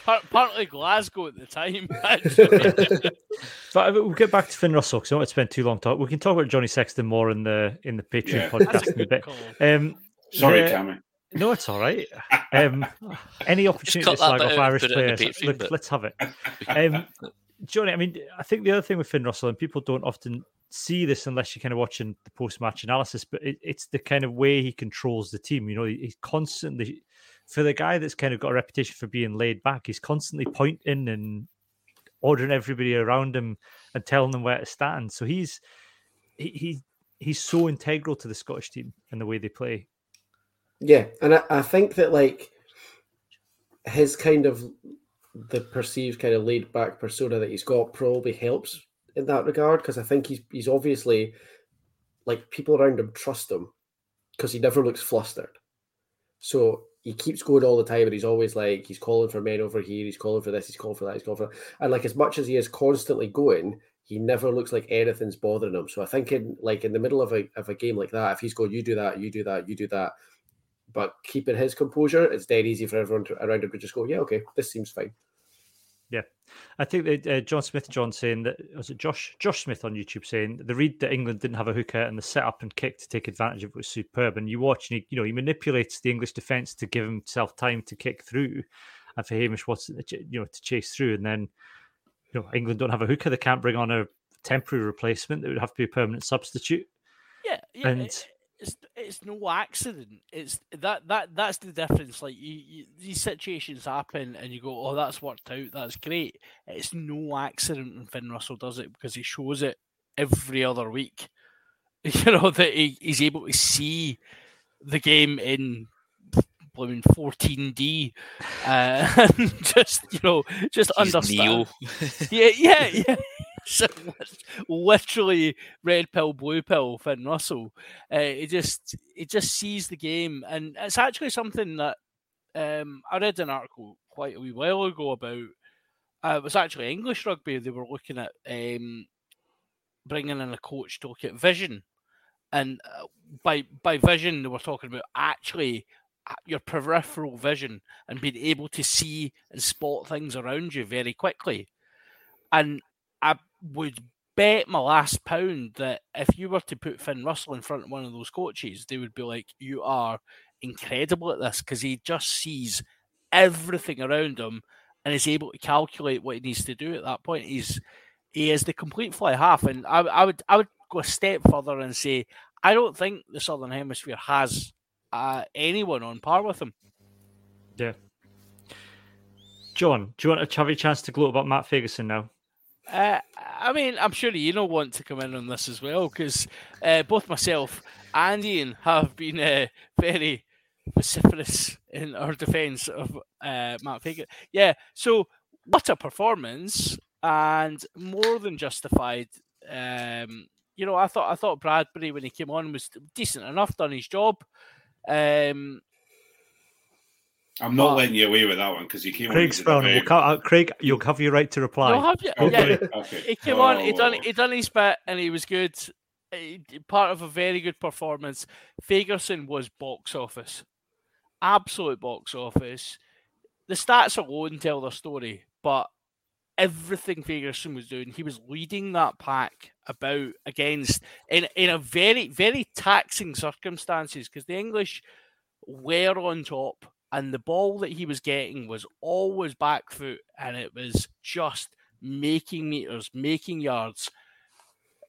Part, partly Glasgow at the time. But we'll get back to Finn Russell because I don't want to spend too long talking. We can talk about Johnny Sexton more in the in the Patreon Yeah. Podcast in a bit. Um, Sorry, the- Cammy. No, it's all right. Um, any opportunity to cut that slag off Irish put it in the players, Patreon look, let's have it. Um, Johnny, I mean, I think the other thing with Finn Russell, and people don't often see this unless you're kind of watching the post-match analysis, but it, it's the kind of way he controls the team. You know, he- he's constantly, for the guy that's kind of got a reputation for being laid back, he's constantly pointing and ordering everybody around him and telling them where to stand. So he's he, he he's so integral to the Scottish team and the way they play. Yeah, and I, I think that like his kind of the perceived kind of laid back persona that he's got probably helps in that regard because I think he's he's obviously like people around him trust him because he never looks flustered. So he keeps going all the time, and he's always like he's calling for men over here, he's calling for this, he's calling for that, he's calling for that. And like as much as he is constantly going, he never looks like anything's bothering him. So I think in like in the middle of a of a game like that, if he's going, you do that, you do that, you do that, but keeping his composure, it's dead easy for everyone to, around him to just go, yeah, okay, this seems fine. Yeah, I think that uh, John Smith, John saying that was it Josh Josh Smith on YouTube saying the read that England didn't have a hooker and the setup and kick to take advantage of it was superb. And you watch and he, you know he manipulates the English defence to give himself time to kick through, and for Hamish Watson, you know, to chase through. And then you know England don't have a hooker; they can't bring on a temporary replacement. It would have to be a permanent substitute. Yeah, yeah. And- it- it's it's no accident. It's that that that's the difference. Like you, you, these situations happen, and you go, "Oh, that's worked out. That's great." It's no accident when Finn Russell does it because he shows it every other week. You know that he, he's able to see the game in blooming 14D, uh, and just you know, just He's understand. Neo. Yeah, yeah, yeah. Lit- literally red pill, blue pill, Finn Russell. Uh, he just he just sees the game, and it's actually something that um, I read an article quite a wee while ago about. Uh, it was actually English rugby. They were looking at um, bringing in a coach to look at vision, and uh, by by vision they were talking about actually uh, your peripheral vision and being able to see and spot things around you very quickly. And I would bet my last pound that if you were to put Finn Russell in front of one of those coaches, they would be like, "You are incredible at this," because he just sees everything around him and is able to calculate what he needs to do at that point. He's he is the complete fly half, and I, I would I would go a step further and say I don't think the Southern Hemisphere has uh, anyone on par with him. Yeah. John, do you want to have a chance to gloat about Matt Fagerson now? Uh, I mean, I'm sure you know want to come in on this as well because uh, both myself and Ian have been uh, very vociferous in our defence of uh, Matt Fagan. Yeah, so what a performance and more than justified. Um, you know, I thought I thought Bradbury when he came on was decent enough, done his job. Um, I'm not But- letting you away with that one because you came on. Craig's you did a frowning. very- We'll cut out- Craig, you'll have your right to reply. you'll have you, Okay. yeah, okay. he came on. He done Oh. he done his bit, and he was good. Eh, Part of a very good performance. Fagerson was box office, absolute box office. The stats alone tell their story, but everything Fagerson was doing, he was leading that pack about against in in a very very taxing circumstances because the English were on top and the ball that he was getting was always back foot and it was just making meters, making yards.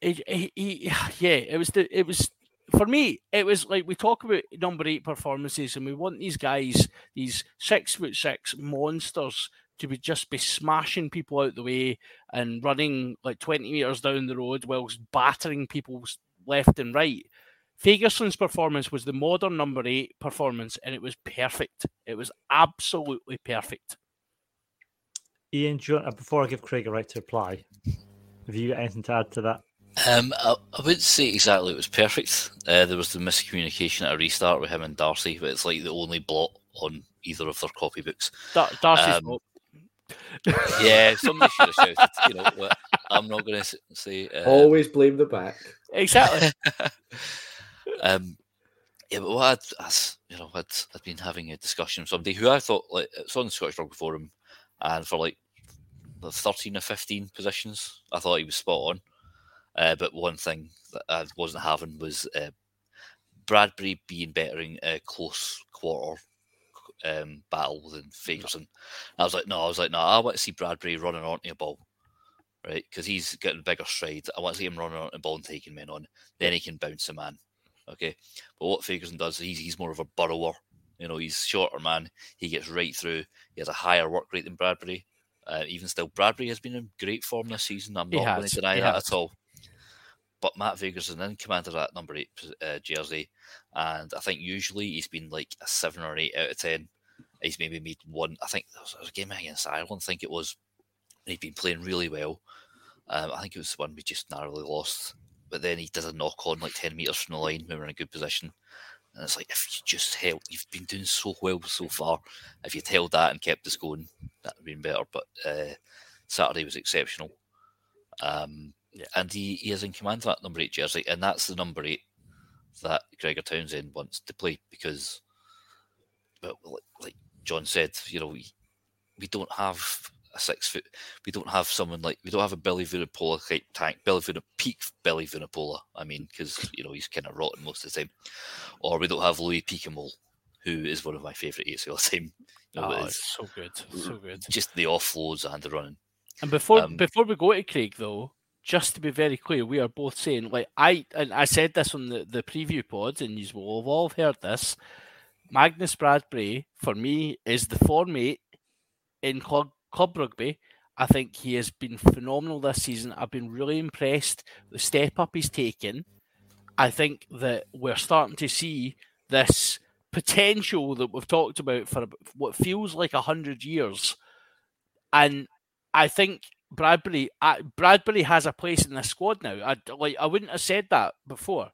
he, he, he, yeah, it was the it was for me. It was like we talk about number eight performances, and we want these guys, these six foot six monsters, to be just be smashing people out the way and running like twenty meters down the road whilst battering people left and right. Fagerson's performance was the modern number eight performance, and it was perfect. It was absolutely perfect. Ian, you want, before I give Craig a right to reply, have you got anything to add to that? Um, I, I wouldn't say exactly it was perfect. Uh, there was the miscommunication at a restart with him and Darcy, but it's like the only blot on either of their copybooks. Dar- Darcy's um, yeah, somebody should have shouted. You know, I'm not going to say. Uh, Always blame the back. Exactly. um, yeah, but what I'd, as, you know, I'd, I'd been having a discussion with somebody who I thought like it's on the Scottish Rugby Forum, and for like the 13 or 15 positions, I thought he was spot on. Uh, but one thing that I wasn't having was uh, Bradbury being better in a close quarter um, battle than Fagerson. I was like, no, I was like, no, I want to see Bradbury running onto a ball, right? Because he's getting bigger stride. I want to see him running onto a ball and taking men on. Then he can bounce a man. Okay. But what Fagerson does, he's, he's more of a burrower. You know, he's shorter man. He gets right through. He has a higher work rate than Bradbury. Uh, even still, Bradbury has been in great form this season. I'm not going to deny that at all. But Matt is in command of that number eight uh, jersey, and I think usually he's been like a seven or eight out of ten. He's maybe made one. I think there was a game against Ireland. I think it was. He'd been playing really well. Um, I think it was the one we just narrowly lost. But then he did a knock on like ten meters from the line. when We were in a good position, and it's like if you just held, you've been doing so well so far. If you'd held that and kept us going, that'd have been better. But uh, Saturday was exceptional. Um, and he, he is in command of that number eight jersey, and that's the number eight that Gregor Townsend wants to play because, well, like John said, you know, we, we don't have a six foot, we don't have someone like, we don't have a Billy Vunipola type tank, Billy Vunipola, peak Billy Vunipola, I mean, because, you know, he's kind of rotten most of the time. Or we don't have Louis Picamoles, who is one of my favourite eights of all time. You know, oh, it's so good, so good. Just the offloads and the running. And before um, before we go to Craig, though, just to be very clear, we are both saying like I and I said this on the, the preview pods, and you will have all heard this. Magnus Bradbury, for me, is the form eight in club club rugby. I think he has been phenomenal this season. I've been really impressed the step up he's taken. I think that we're starting to see this potential that we've talked about for what feels like a hundred years, and I think Bradbury, Bradbury has a place in the squad now. I like I wouldn't have said that before.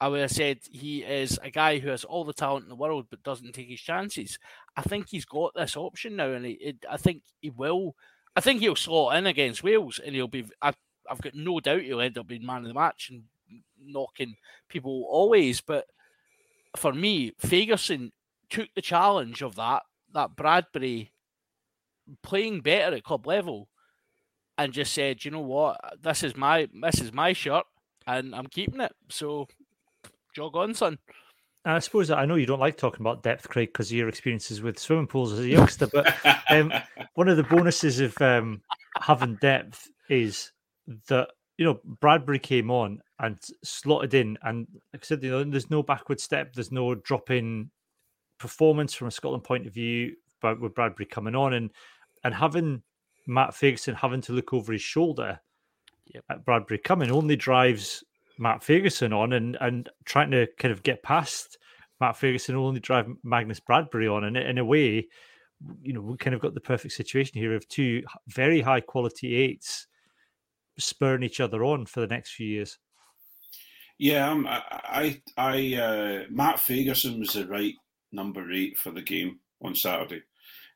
I would have said he is a guy who has all the talent in the world but doesn't take his chances. I think he's got this option now, and he, it, I think he will. I think he'll slot in against Wales, and he'll be. I, I've got no doubt he'll end up being man of the match and knocking people always. But for me, Fagerson took the challenge of that that Bradbury playing better at club level and just said, you know what, this is my this is my shirt, and I'm keeping it. So, jog on, son. I suppose I know you don't like talking about depth, Craig, because of your experiences with swimming pools as a youngster. But um, one of the bonuses of um, having depth is that you know Bradbury came on and slotted in, and like I said, you know, there's no backward step, there's no drop in performance from a Scotland point of view, but with Bradbury coming on and and having Matt Fagerson having to look over his shoulder yep. at Bradbury coming only drives Matt Fagerson on and, and trying to kind of get past Matt Fagerson only drive Magnus Bradbury on. And in a way, you know, we kind of got the perfect situation here of two very high quality eights spurring each other on for the next few years. Yeah, um, I, I, I uh, Matt Fagerson was the right number eight for the game on Saturday.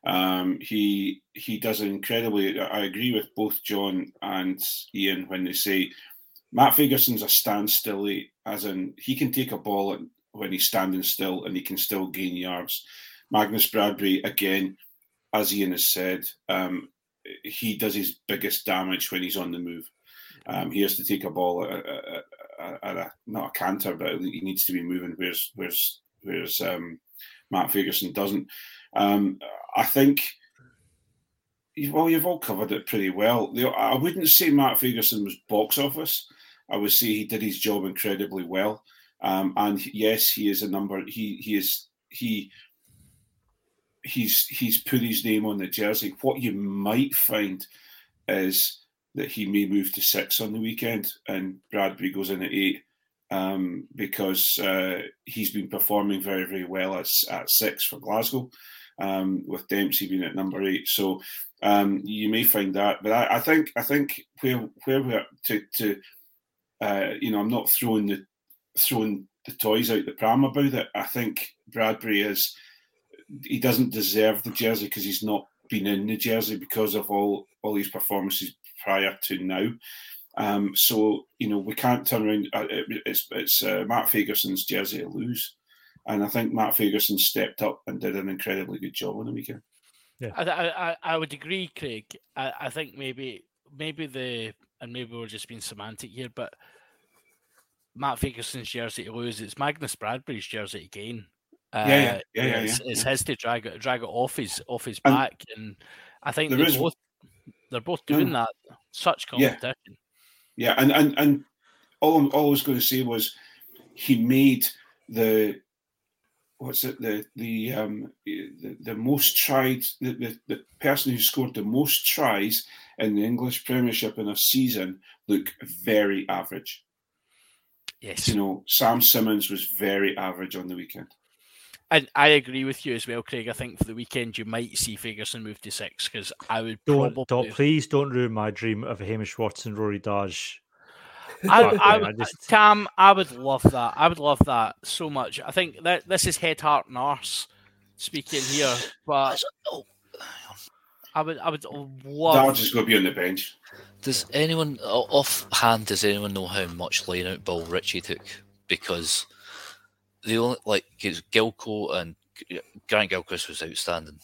Um, he he does incredibly. I agree with both John and Ian when they say Matt Fagerson's a standstill, as in he can take a ball when he's standing still and he can still gain yards. Magnus Bradbury, again, as Ian has said, um, he does his biggest damage when he's on the move. Um, he has to take a ball at, at, at a, not a canter, but he needs to be moving. Whereas whereas whereas um, Matt Fagerson doesn't. Um, I think, well, you've all covered it pretty well. I wouldn't say Matt Fagerson was box office. I would say he did his job incredibly well. Um, and yes, he is a number. He he is he he's he's put his name on the jersey. What you might find is that he may move to six on the weekend, and Bradbury goes in at eight um, because uh, he's been performing very very well at, at six for Glasgow, um, with Dempsey being at number eight. So um, you may find that, but I, I, think I think where where we're to to uh, you know I'm not throwing the throwing the toys out the pram about it. I think Bradbury is he doesn't deserve the jersey because he's not been in the jersey because of all all his performances prior to now. Um, so you know we can't turn around. Uh, it's it's uh, Matt Fagerson's jersey to lose, and I think Matt Fagerson stepped up and did an incredibly good job on the weekend. Yeah, I I, I would agree, Craig. I, I think maybe maybe the and maybe we're just being semantic here, but Matt Fagerson's jersey to lose. It's Magnus Bradbury's jersey to gain. Uh, yeah, yeah, yeah, yeah, it's, yeah. it's, his to drag it, drag it off his off his and back, and I think they is, both they're both doing that. Such competition. Yeah, yeah. and and and all, I'm, all I was going to say was he made the what's it the the um the, the most tried the, the, the person who scored the most tries in the English Premiership in a season look very average. Yes. You know, Sam Simmonds was very average on the weekend. And I agree with you as well, Craig. I think for the weekend you might see Fagerson move to six because I would don't, probably... don't please don't ruin my dream of Hamish Watson, Rory Darge. I, I, I just... Cam, I would love that. I would love that so much. I think that this is head, heart, and arse speaking here, but oh, I would, I would love. Darge is going to be on the bench. Does anyone offhand? Does anyone know how much line out ball Ritchie took? Because the only like Gilco and Grant Gilchrist was outstanding.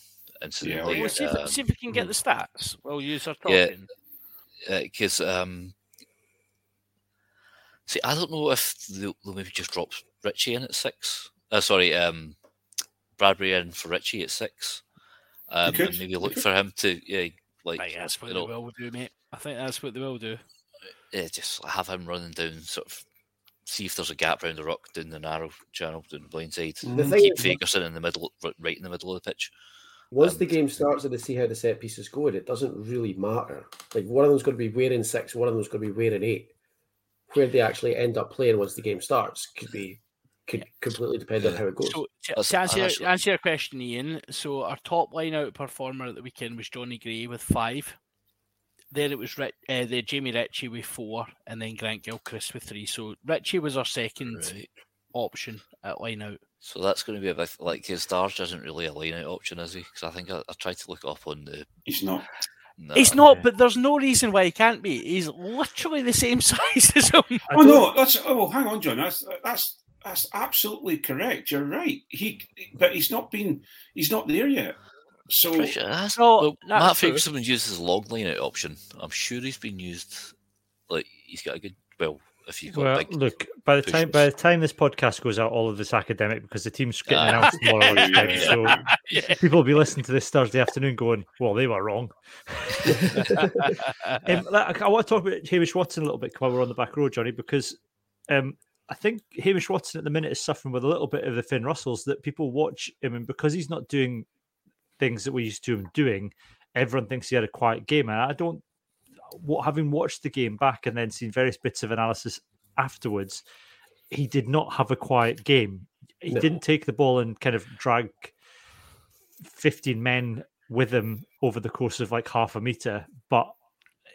Yeah, well, see, if, um, see if we can get the stats while you are talking. Yeah, because uh, um, see, I don't know if they'll, they'll, maybe just drop Ritchie in at six. Uh, sorry, um, Bradbury in for Ritchie at six, um, and maybe look for him to yeah, like right, that's what they know, will do, mate. I think that's what they will do. Yeah, just have him running down, sort of see if there's a gap around the rock down the narrow channel, down the blind side. The Keep Fagerson in the middle, right in the middle of the pitch. Once the um, game starts and they see how the set pieces go, it doesn't really matter. Like one of them's going to be wearing six, one of them's going to be wearing eight. Where they actually end up playing once the game starts could be could completely depend on how it goes. So to, to answer, answer your question, Ian, so our top line out performer at the weekend was Johnny Gray with five. Then it was uh, the Jamie Ritchie with four, and then Grant Gilchrist with three. So Ritchie was our second right. option at line out. So that's going to be a bit like his Darge isn't really a line out option, is he? Because I think I, I, tried to look up on the. He's not. No, he's not, but there's no reason why he can't be. He's literally the same size as him. Oh no, that's oh hang on, John. That's that's that's absolutely correct. You're right. He, but he's not been. He's not there yet. So sure that's, well, Matt Fagerson been used as a long line out option. I'm sure he's been used. Like he's got a good. Well, if you've well, look by the pushes. time by the time this podcast goes out, all of this academic because the team's getting announced tomorrow. yeah, so yeah. people will be listening to this Thursday afternoon, going, "Well, they were wrong." um, I want to talk about Hamish Watson a little bit while we're on the back row, Johnny, because um, I think Hamish Watson at the minute is suffering with a little bit of the Finn Russells that people watch him and because he's not doing things that we're used to him doing, everyone thinks he had a quiet game. And I don't, what having watched the game back and then seen various bits of analysis afterwards, he did not have a quiet game. He no. didn't take the ball and kind of drag 15 men with him over the course of like half a meter, but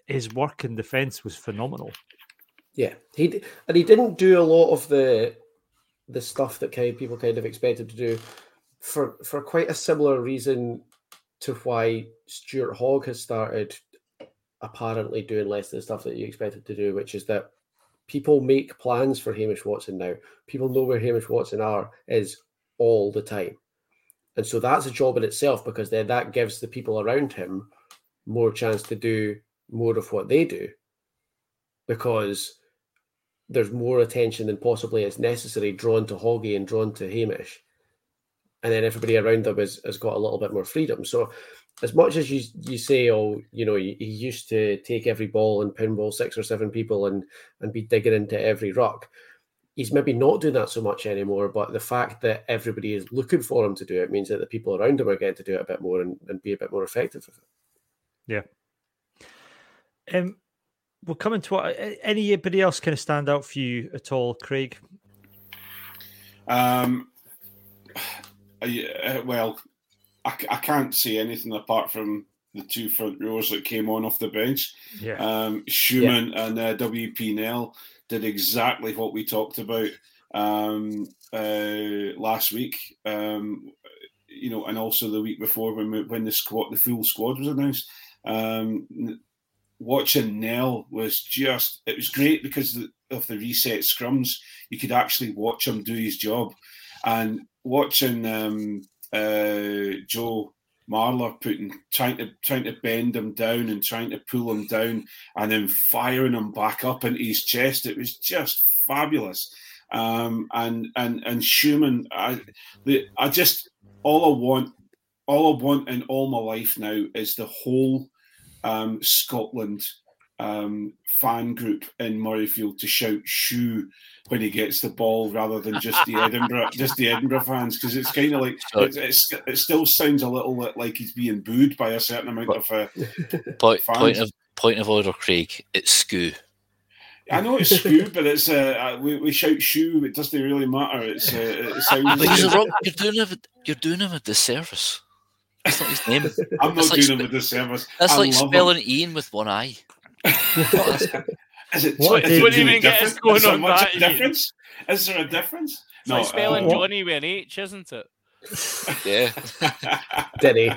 his work in defense was phenomenal. Yeah, he and he didn't do a lot of the the stuff that kind of people kind of expected to do for for quite a similar reason to why Stuart Hogg has started apparently doing less of the stuff that you expected to do, which is that people make plans for Hamish Watson now. People know where Hamish Watson are is all the time. And so that's a job in itself because then that gives the people around him more chance to do more of what they do because there's more attention than possibly is necessary drawn to Hoggy and drawn to Hamish and then everybody around him has, has got a little bit more freedom. So, as much as you you say, oh, you know, he, he used to take every ball and pinball six or seven people and and be digging into every ruck, he's maybe not doing that so much anymore. But the fact that everybody is looking for him to do it means that the people around him are getting to do it a bit more and, and be a bit more effective with it. Yeah. Um, we're coming to what, anybody else kind of stand out for you at all, Craig? Um, uh, well, I, I, can't see anything apart from the two front rows that came on off the bench. Yeah. Um, Schoeman yeah. and uh, WP Nel did exactly what we talked about um, uh, last week. Um, you know, and also the week before when we, when the squad, the full squad was announced. Um, watching Nell was just it was great because of the reset scrums. You could actually watch him do his job, and watching um, uh, Joe Marler putting trying to trying to bend him down and trying to pull him down, and then firing him back up into his chest. It was just fabulous. Um, and and and Schoeman, I I just all I want, all I want in all my life now is the whole um, Scotland um, fan group in Murrayfield to shout "shoo" when he gets the ball, rather than just the Edinburgh, just the Edinburgh fans, because it's kind of like it, it, still sounds a little bit like he's being booed by a certain amount of uh, point, point of point of order, Craig. It's Scoo. I know it's Scoo, but it's uh, we, we shout "shoo." It doesn't really matter. It's uh, it sounds. you're doing him. You're doing him a disservice. That's not his name. I'm not doing him a disservice. That's I like spelling him. Ian with one eye. is it? What, is what do you mean different? going is there on much that, difference? Is there a difference? It's like spelling uh, Johnny with an H, isn't it? Yeah. Denny.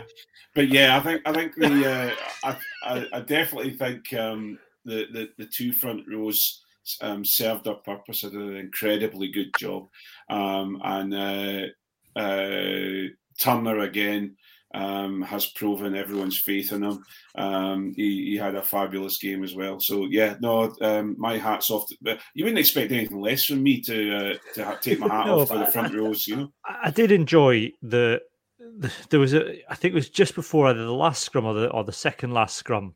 but yeah, I think I think the uh, I, I, I definitely think um, the, the the two front rows um, served their purpose. Did an incredibly good job, um, and uh, uh, Turner again um, has proven everyone's faith in him. Um, he, he, had a fabulous game as well. So yeah, no, um, my hat's off. To, but you wouldn't expect anything less from me to uh, to ha- take my hat no, off for the front rows. You know, I did enjoy the, the. There was a, I think it was just before either the last scrum or the or the second last scrum,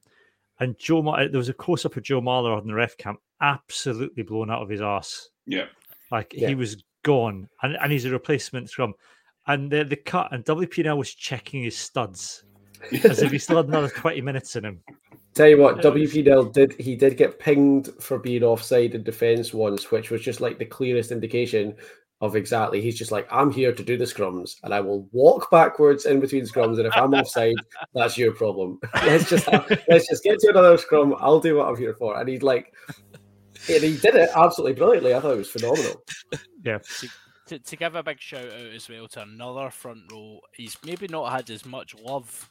and Joe. There was a close up of Joe Marler on the ref camp, absolutely blown out of his ass. Yeah, like Yeah. he was gone, and and he's a replacement scrum and the, the cut and WP Nel was checking his studs as if he still had another 20 minutes in him. Tell you what, WPL did he did get pinged for being offside in defence once, which was just like the clearest indication of exactly. He's just like, I'm here to do the scrums, and I will walk backwards in between scrums, and if I'm offside, that's your problem. let's just let's just get to another scrum. I'll do what I'm here for. And he's like, and he did it absolutely brilliantly. I thought it was phenomenal. Yeah. To, to give a big shout out as well to another front row, he's maybe not had as much love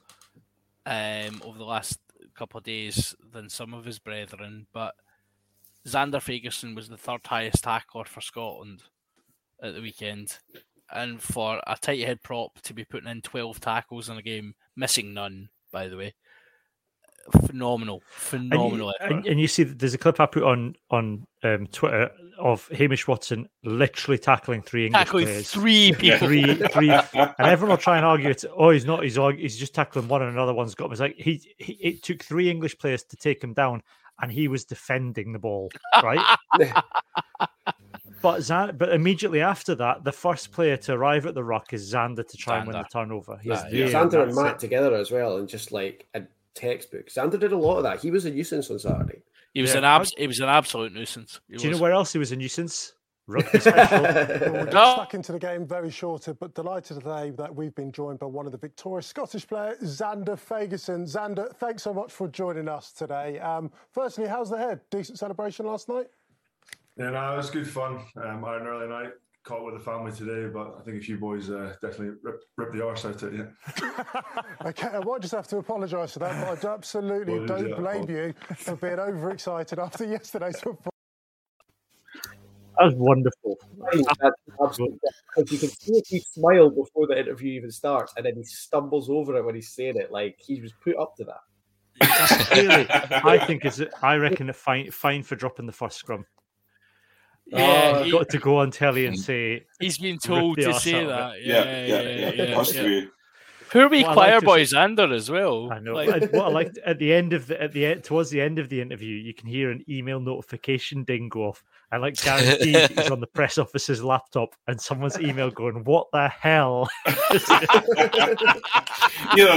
um, over the last couple of days than some of his brethren, but Zander Fagerson was the third highest tackler for Scotland at the weekend. And for a tight head prop to be putting in 12 tackles in a game, missing none, by the way, phenomenal, phenomenal and you, and, and you, see there's a clip I put on on um, Twitter of Hamish Watson literally tackling three English tackling players, three people, three, three, and everyone will try and argue it. Oh, he's not. He's he's just tackling one, and another one's got him. It's like he, he it took three English players to take him down, and he was defending the ball, right? But Zan- but immediately after that, the first player to arrive at the ruck is Zander to try and win the turnover. He's Ah, there, Zander and Matt it. together as well, and just like a textbook. Zander did a lot of that. He was a nuisance on Saturday. He was Yeah. an abs- he was an absolute nuisance. He Do you know where else he was a nuisance? Rugby special. We'll No. stuck into the game very shortly, but delighted today that we've been joined by one of the victorious Scottish players, Zander Fagerson. Zander, thanks so much for joining us today. Um, firstly, how's the head? Decent celebration last night? Yeah, no, it was good fun. Um, I had an early night, caught with the family today, but I think a few boys uh, definitely ripped, ripped the arse out of it. Yeah. okay, I might just have to apologise for that, but I absolutely Well, don't yeah, blame well. you for being overexcited after yesterday's football. That was wonderful. Absolutely because you can see if he smiled before the interview even starts, and then he stumbles over it when he's saying it. Like he was put up to that. That's clearly, I think is I reckon a fine fine for dropping the first scrum. Yeah, Oh, he- got to go on telly and say He's been told the to say that. it. Yeah, Yeah, yeah, yeah. yeah. That's yeah. true. Poor wee What choir liked boy is- Zander as well. I know. Like- what I liked at the end of the at the end, towards the end of the interview, you can hear an email notification ding go off. I like guarantee he's on the press officer's laptop and someone's email going, "What the hell?" either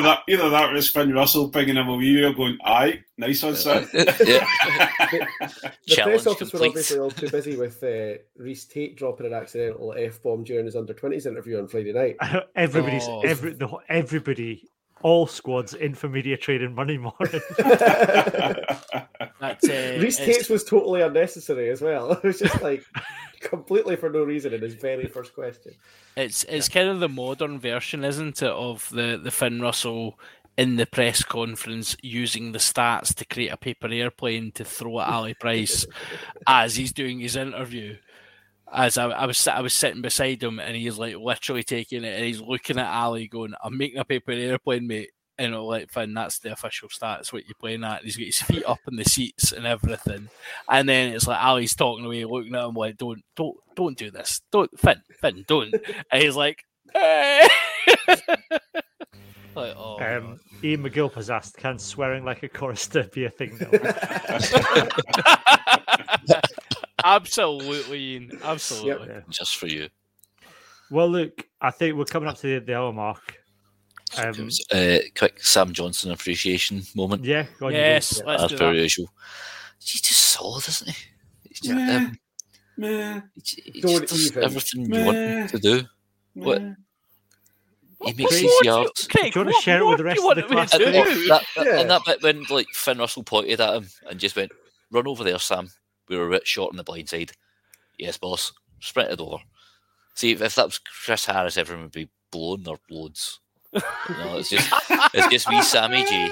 that, either that was Finn Russell pinging him a wee email going, "Aye, nice one, son." yeah. The press Challenge office were obviously all too busy with uh, Reese Tate dropping an accidental f bomb during his under twenties interview on Friday night. Everybody's Oh. every the, everybody, all squads in for media training Monday morning. That's, uh, Reese Tate's was totally unnecessary as well. It was just like completely for no reason in his very first question. It's it's kind of the modern version, isn't it, of the the Finn Russell in the press conference using the stats to create a paper airplane to throw at Ali Price as he's doing his interview. As I, I was I was sitting beside him and he's like literally taking it and he's looking at Ali going, "I'm making a paper airplane, mate." And I'm like, Finn, that's the official stats. What you're playing at? He's got his feet up in the seats and everything. And then it's like Ali's talking away, looking at him like, "Don't, don't, don't do this. Don't, Finn, Finn, don't." And he's like, "Eh." like, oh, Um, Ian McGill has asked, "Can swearing like a chorister be a thing?" now?" absolutely, Ian, absolutely. Yeah. Just for you. Well, look, I think we're coming up to the, the hour mark. Um, Uh, quick Sam Johnson appreciation moment. yeah, go on. Yes, let's As do per that. usual. He's just solid, isn't he? He's just, Meh. um, Meh, he j- he Don't just does even. everything you want him to do. What? He What makes more his yards. Craig, Do you wanna share it with the rest of the class? And that, do? that, that- Yeah. and that bit when like Finn Russell pointed at him and just went, "Run over there, Sam. We were a bit short on the blind side." Yes, boss. Sprint it over. See, if, if that was Chris Harris, everyone would be blown their loads. No, it's just it's just me, Sammy G,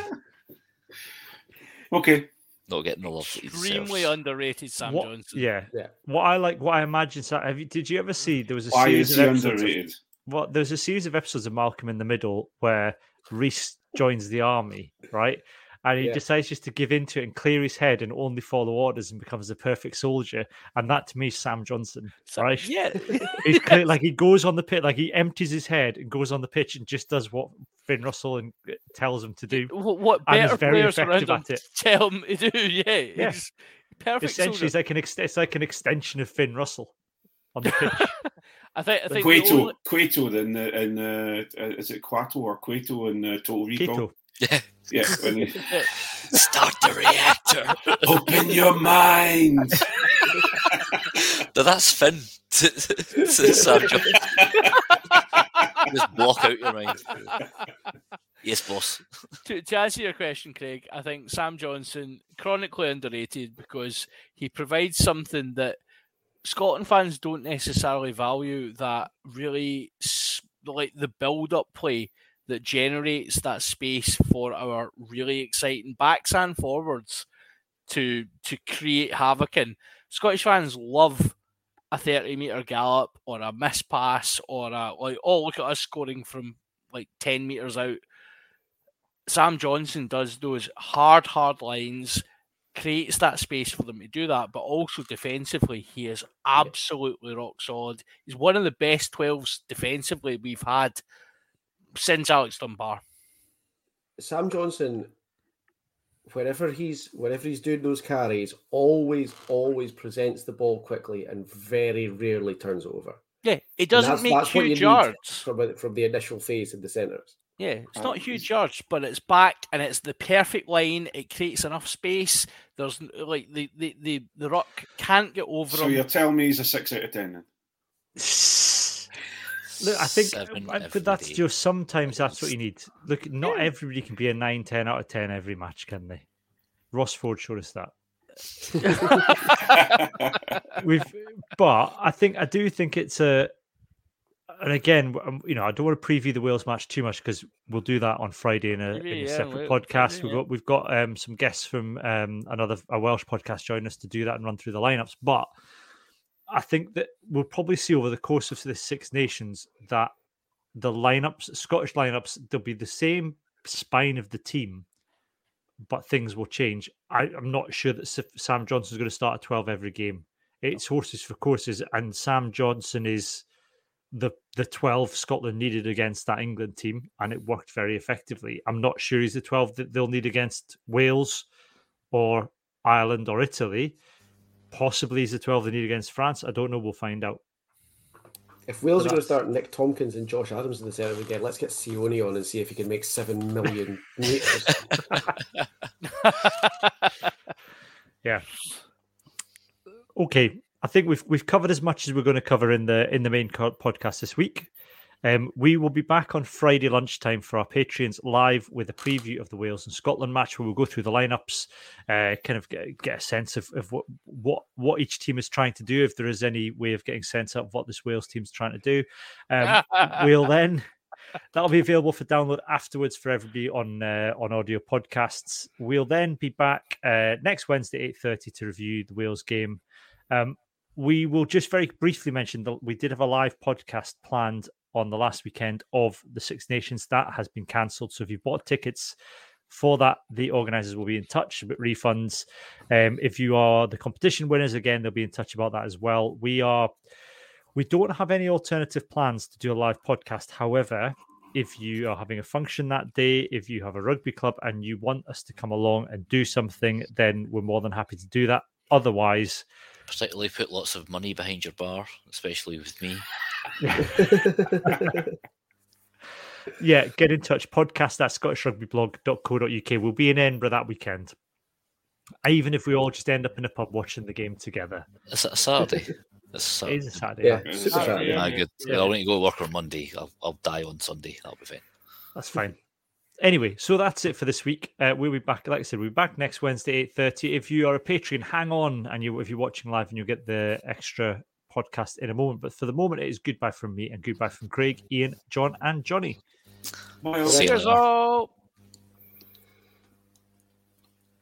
Okay. not getting the love that he Extremely underrated, Sam What- Johnson. Yeah. Yeah. What I like, what I imagine. So, have you, did you ever see there was a Why series is of he episodes? Of, underrated? well, there's a series of episodes of Malcolm in the Middle where Reese joins the army, right? And he Yeah. decides just to give into it and clear his head and only follow orders and becomes a perfect soldier. And that to me is Sam Johnson, So- right? Yeah. He's clear, like he goes on the pit, like he empties his head and goes on the pitch and just does what Finn Russell and uh, tells him to do. what, what And is better very players around effective him it. tell him to do? Yeah. Yeah. He's perfect. Essentially, soldier. it's like an ex- it's like an extension of Finn Russell on the pitch. I think. I think. the Kuato, only- Kuato in the in uh, uh, is it Kuato or Kuato in uh, Total Recall? Keto. Yeah, Yeah. when- start the reactor. Open your mind. Now that's Finn to, to Sam Johnson. Just block out your mind. Yes, boss. to, to answer your question, Craig, I think Sam Johnson chronically underrated because he provides something that Scotland fans don't necessarily value. That really like the build-up play that generates that space for our really exciting backs and forwards to to create havoc. And Scottish fans love a thirty meter gallop or a miss pass or a like, oh look at us scoring from like ten meters out. Sam Johnson does those hard, hard lines, creates that space for them to do that, but also defensively, he is absolutely rock solid. He's one of the best 12s defensively we've had since Alex Dunbar. Sam Johnson, whenever he's whenever he's doing those carries, always always presents the ball quickly and very rarely turns over. Yeah, it doesn't that's- make that's what you huge yards. from from the initial phase in the centres. Yeah, it's Uh, not huge yards, but it's back and it's the perfect line. It creates enough space. There's like the the the, the ruck can't get over So him. you're telling me he's a six out of ten then? Look, I think, Seven I- but that's day. just sometimes that's what you need. Look, not Yeah. everybody can be a 9, 10 out of 10 every match, can they? Ross Ford showed us that. We've, but I think I do think it's a, and again, um, you know, I don't want to preview the Wales match too much because we'll do that on Friday in a, in a yeah, separate we'll- podcast. yeah, We've got we've got um, some guests from um, another a Welsh podcast join us to do that and run through the lineups. But I think that we'll probably see over the course of the Six Nations that the lineups, Scottish lineups, they'll be the same spine of the team, but things will change. I, I'm not sure that Sam Johnson's going to start at 12 every game. it's horses for courses, and Sam Johnson is the the 12 Scotland needed against that England team, and it worked very effectively. I'm not sure he's the 12 that they'll need against Wales or Ireland or Italy. Possibly he's the 12 they need against France. I don't know. We'll find out. If Wales are going to start Nick Tompkins and Josh Adams in the centre again, let's get Sione on and see if he can make seven million meters. Yeah. Okay, I think we've we've covered as much as we're going to cover in the in the main podcast this week. Um, we will be back on Friday lunchtime for our Patreons live with a preview of the Wales and Scotland match, where we'll go through the lineups, uh, kind of get, get a sense of, of what, what what each team is trying to do, if there is any way of getting sense of what this Wales team's trying to do. Um, we'll then that'll be available for download afterwards for everybody on uh, on audio podcasts. We'll then be back uh, next Wednesday eight thirty to review the Wales game. Um, we will just very briefly mention that we did have a live podcast planned on the last weekend of the Six Nations. That has been cancelled. So if you bought tickets for that, the organisers will be in touch about refunds. Um, if you are the competition winners, again, they'll be in touch about that as well. We are we don't have any alternative plans to do a live podcast. However, if you are having a function that day, if you have a rugby club and you want us to come along and do something, then we're more than happy to do that. Otherwise, Particularly put lots of money behind your bar, especially with me. yeah, get in touch. Podcast at scottishrugbyblog.co.uk. We'll be in Edinburgh that weekend. Even if we all just end up in a pub watching the game together. Is it a Saturday? It's a It Saturday. is a Saturday. Yeah, yeah. super Saturday. Ah, good. Yeah. I'll need to go to work on Monday. I'll, I'll die on Sunday. That'll be fine. That's fine. Anyway, so that's it for this week. Uh, we'll be back, like I said, we'll be back next Wednesday, eight thirty. If you are a Patreon, hang on, and you if you're watching live, and you'll get the extra podcast in a moment. But for the moment, it is goodbye from me and goodbye from Craig, Ian, John, and Johnny. Bye. See you Cheers all.